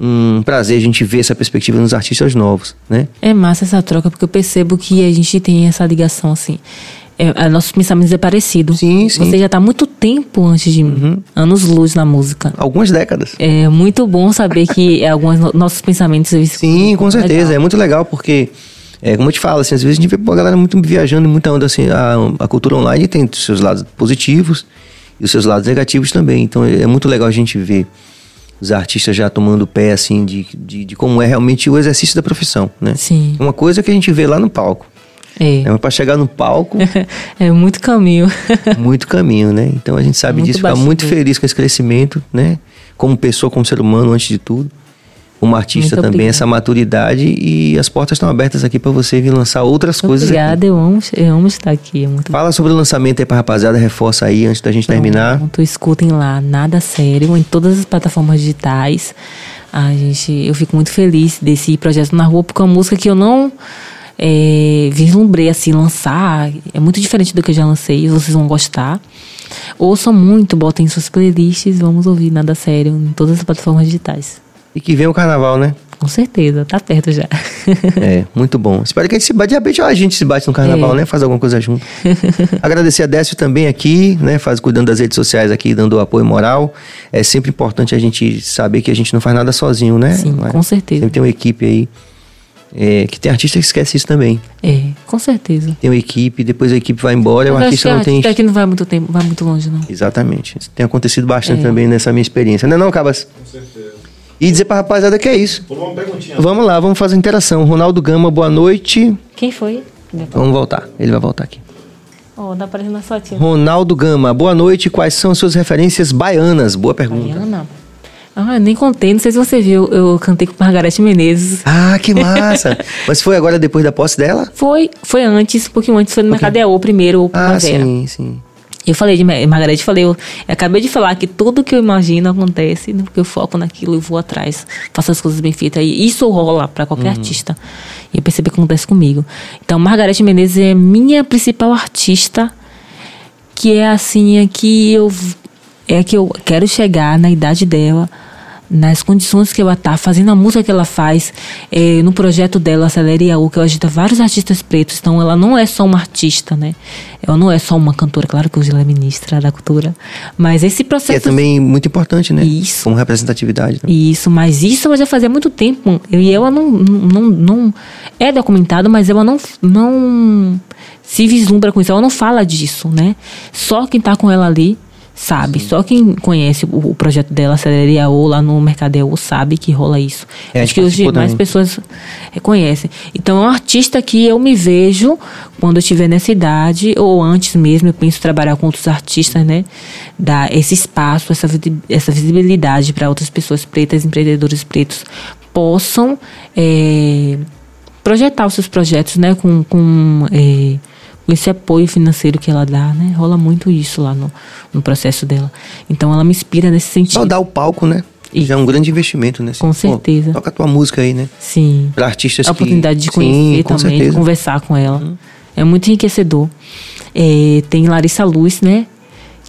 um prazer a gente ver essa perspectiva nos artistas novos, né? É massa essa troca, porque eu percebo que a gente tem essa ligação, assim. É, nossos pensamentos é parecido. Sim, sim. Você já tá há muito tempo antes de mim. Anos luz na música. Algumas décadas. É muito bom saber que <laughs> alguns no- nossos pensamentos... Sim, com certeza. Legal. É muito legal porque, é, como eu te falo, assim, às vezes a gente vê a galera muito viajando muita onda, assim, a, a cultura online tem os seus lados positivos e os seus lados negativos também. Então é, é muito legal a gente ver os artistas já tomando pé, assim, de, de, de como é realmente o exercício da profissão, né? Sim. Uma coisa que a gente vê lá no palco. É. É, mas para chegar no palco, <laughs> É muito caminho. <laughs> muito caminho, né? Então a gente sabe Muito disso, fica muito feliz com esse crescimento, né? Como pessoa, como ser humano, antes de tudo. Como artista Muito também, obrigada. essa maturidade e as portas estão abertas aqui para você vir lançar outras coisas. aqui. Obrigada, eu amo, eu amo estar aqui. É muito Fala sobre o lançamento aí pra rapaziada, reforça aí antes da gente terminar. Pronto, escutem lá, nada sério, em todas as plataformas digitais. A gente, eu fico muito feliz desse projeto na rua, porque é uma música que eu não é, vislumbrei assim lançar. É muito diferente do que eu já lancei, vocês vão gostar. Ouçam muito, botem em suas playlists, vamos ouvir nada sério em todas as plataformas digitais. E que vem o carnaval, né? Com certeza, tá perto já. <laughs> É, muito bom. Espero que a gente se bate. De repente, ó, a gente se bate no carnaval, É. né? Faz alguma coisa junto. <laughs> Agradecer a Décio também aqui, né? Faz cuidando das redes sociais aqui, dando apoio moral. É sempre importante a gente saber que a gente não faz nada sozinho, né? Sim, Mas com certeza. Sempre tem uma equipe aí. é, que tem artista que esquece isso também. É, com certeza. Tem uma equipe, depois a equipe vai embora, o Mas acho artista que não tem. artista aqui não vai muito tempo, vai muito longe, não. Exatamente. Isso tem acontecido bastante É. também nessa minha experiência. Não é não, Cabas? Com certeza. E dizer pra rapaziada que é isso. Por uma perguntinha. Vamos lá, vamos fazer interação. Ronaldo Gama, boa noite. Quem foi? Vamos voltar. Ele vai voltar aqui. Oh, tá aparecendo na sua tia. Ronaldo Gama, boa noite. Quais são suas referências baianas? Boa pergunta. Mariana? Ah, eu nem contei, não sei se você viu, eu cantei com Margarete Menezes. Ah, que massa. <laughs> Mas foi agora depois da posse dela? Foi, foi antes, um pouquinho antes, foi no Mercado EO primeiro, o Ah, sim, sim. Eu falei de Mar- Margarete, falei, eu, eu acabei de falar que tudo que eu imagino acontece, porque eu foco naquilo e vou atrás, faço as coisas bem feitas. E isso rola pra qualquer Uhum. artista. E eu percebi que acontece comigo. Então, Margarete Menezes é minha principal artista, que é assim, é que eu é que eu quero chegar na idade dela, nas condições que ela tá, fazendo a música que ela faz, é, no projeto dela, Acelere Iaú, que ela agita vários artistas pretos, então ela não é só uma artista, né? Ela não é só uma cantora, claro que hoje ela é ministra da cultura, mas esse Que processo... é também muito importante, né? Isso. Como representatividade. né? Isso, mas isso ela já fazia muito tempo. E ela não, não, não. É documentado, mas ela não, não se vislumbra com isso. Ela não fala disso, né? Só quem tá com ela ali sabe. Só quem conhece o, o projeto dela, a Celeria ou lá no Mercadeu, sabe que rola isso. É, Acho que hoje mais também. pessoas reconhecem. Então é um artista que eu me vejo quando eu estiver nessa idade, ou antes mesmo, eu penso trabalhar com outros artistas, né? Dar esse espaço, essa, essa visibilidade para outras pessoas pretas, empreendedores pretos, possam eh, projetar os seus projetos, né? Com, com com esse apoio financeiro que ela dá, né? Rola muito isso lá no, no processo dela. Então ela me inspira nesse Só sentido. dar o palco, né? Isso. Já é um grande investimento, né? Com Pô, certeza. toca a tua música aí, né? Sim. Pra artistas a oportunidade que... de conhecer Sim, com também, de certeza. Uhum. conversar com ela. É muito enriquecedor. É, tem Larissa Luz, né?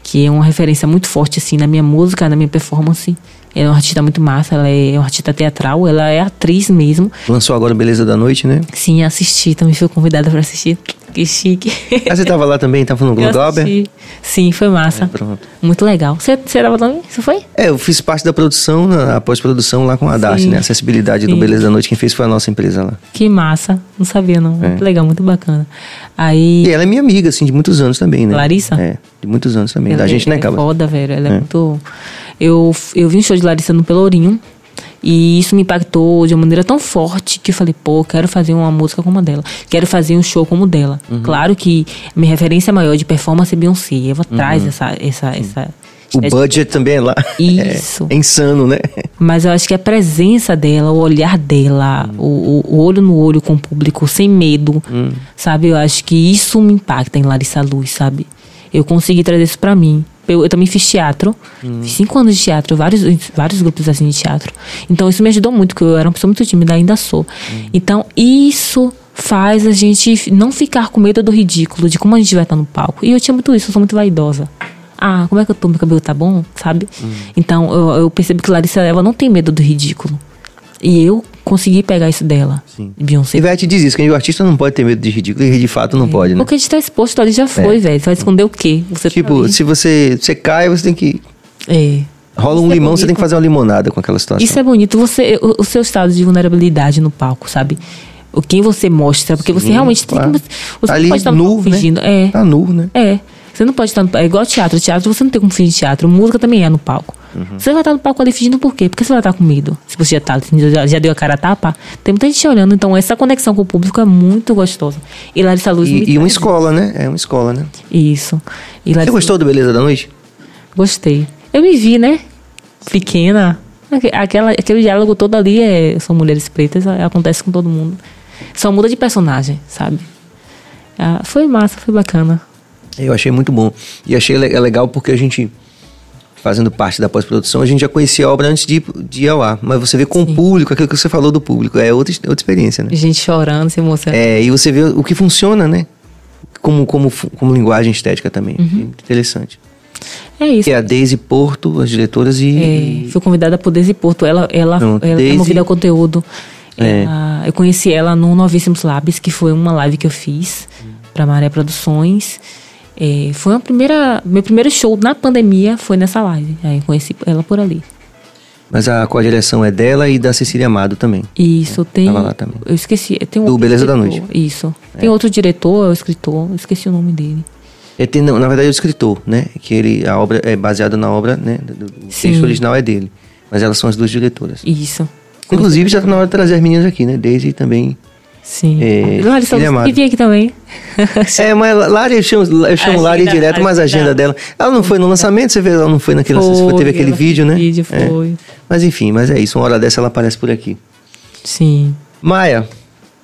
Que é uma referência muito forte, assim, na minha música, na minha performance. Ela é uma artista muito massa, ela é uma artista teatral, ela é atriz mesmo. Lançou agora Beleza da Noite, né? Sim, assisti, também fui convidada para assistir. Que chique. Ah, você tava lá também? Tava no Eu Globo? assisti. Sim, foi massa. Pronto. Muito legal. Você, você tava também? Você foi? É, eu fiz parte da produção, na, a pós-produção lá com a Sim. né? Acessibilidade do Sim. Beleza da Noite, quem fez foi a nossa empresa lá. Que massa. Não sabia, não. É. Muito legal, muito bacana. Aí. E ela é minha amiga, assim, de muitos anos também, né? Larissa? É, de muitos anos também. Ela da gente, é, né, é Caba? foda, velho. Ela é, É. muito. Eu, eu vi um show de Larissa no Pelourinho. E isso me impactou de uma maneira tão forte que eu falei, pô, quero fazer uma música como a dela. Quero fazer um show como o dela. Uhum. Claro que minha referência maior de performance é Beyoncé. Eva traz essa. essa, essa Uhum. O budget também é lá. <laughs> Isso. É, é insano, né? Mas eu acho que a presença dela, o olhar dela, Hum. o, o- olho no olho com o público, sem medo, Hum. sabe? Eu acho que isso me impacta em Larissa Luz, sabe? Eu consegui trazer isso pra mim. Eu, eu também fiz teatro, Hum. fiz cinco anos de teatro, vários, vários grupos assim de teatro. Então isso me ajudou muito, porque eu era uma pessoa muito tímida, ainda sou. Hum. Então isso faz a gente não ficar com medo do ridículo, de como a gente vai estar no palco. E eu tinha muito isso, eu sou muito vaidosa. Ah, como é que eu tô? Meu cabelo tá bom, sabe? Então eu, eu percebo que Larissa Eva não tem medo do ridículo. E eu consegui pegar isso dela. Sim. Beyoncé. Ivete diz isso, que o artista não pode ter medo de ridículo, e de fato não pode, né? Porque a gente tá exposto ali já foi, velho. Você vai esconder o quê? Você tá Tipo, ali. se você, você cai, você tem que... É. Rola um Isso é limão, você tem bonito. que fazer uma limonada com aquela situação. Isso é bonito. Você, o, o seu estado de vulnerabilidade no palco, sabe? O quem você mostra, porque você Sim, realmente claro. tem que. Você Tá ali pode estar nu, né? fingindo. É. Tá nu, né? É. Você não pode estar no É igual teatro. Teatro você não tem como fingir teatro. Música também é no palco. Uhum. Você vai estar no palco ali fingindo por quê? Porque você vai estar com medo. Se você já tá, já, já deu a cara a tapa, tem muita gente olhando. Então essa conexão com o público é muito gostosa. E Larissa Luz E, e uma escola, né? É uma escola, né? Isso. E Você Larissa gostou do Beleza da Noite? Gostei. Eu me vi, né? Pequena. Aque- Aquela, aquele diálogo todo ali é, são mulheres pretas, é, acontece com todo mundo. Só muda de personagem, sabe? Ah, foi massa, foi bacana. Eu achei muito bom. E achei é legal porque a gente, fazendo parte da pós-produção, a gente já conhecia a obra antes de, de ir ao ar. Mas você vê com o público, aquilo que você falou do público, é outra, outra experiência, né? Gente chorando, se emocionando. É, e você vê o que funciona, né? Como, como, como linguagem estética também. Interessante. É, isso. E a Daisy Porto, as diretoras e. É, fui convidada por Daisy Porto. Ela, ela, Pronto, ela é Daisy- movida ao conteúdo. É. Ela- eu conheci ela no Novíssimos Labs, que foi uma live que eu fiz para Maré Produções. É, foi a primeira, meu primeiro show na pandemia foi nessa live. Aí eu conheci ela por ali. Mas a coordenação é dela e da Cecília Amado também. Isso, tem. tava lá também. Eu esqueci. Tem um Do Beleza da diretor, Noite. É. Isso. Tem outro diretor, é o escritor, eu esqueci o nome dele. Ele tem, não, na verdade, é o escritor, né? Que ele, a obra é baseada na obra, né? do- O texto original é dele. Mas elas são as duas diretoras. Isso. Inclusive, já tá na hora de trazer as meninas aqui, né? Daisy também. Sim. É, você Amado. que vir aqui também. É, mas Lari, eu chamo, eu chamo Agenda, Lari direto, mas a agenda dela. Ela não foi no lançamento, você vê, ela não foi naquele. Foi, teve aquele vídeo, né? vídeo, É. foi. Mas enfim, mas é isso. Uma hora dessa ela aparece por aqui. Sim. Maia,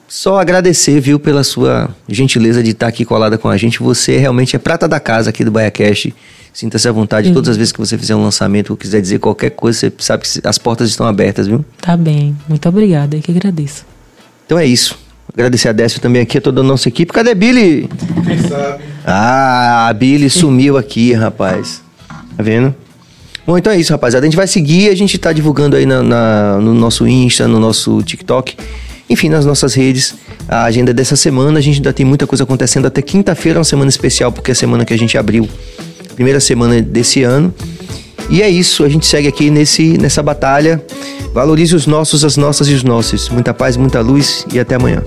só agradecer, viu, pela sua gentileza de estar aqui colada com a gente. Você realmente é prata da casa aqui do BaiaCast. Sinta-se à vontade. Todas as vezes que você fizer um lançamento ou quiser dizer qualquer coisa, você sabe que as portas estão abertas, viu? Tá bem. Muito obrigada. Eu que agradeço. Então é isso. Agradecer a Décio também aqui, a toda a nossa equipe. Cadê Billy? Quem sabe? Ah, a Billy sumiu aqui, rapaz. Tá vendo? Bom, então é isso, rapaziada. A gente vai seguir, a gente tá divulgando aí na, na- no nosso Insta, no nosso TikTok, enfim, nas nossas redes, a agenda dessa semana. A gente ainda tem muita coisa acontecendo até quinta-feira, é uma semana especial, porque é a semana que a gente abriu, primeira semana desse ano. E é isso, a gente segue aqui nesse, nessa batalha. Valorize os nossos, as nossas e os nossos. Muita paz, muita luz e até amanhã.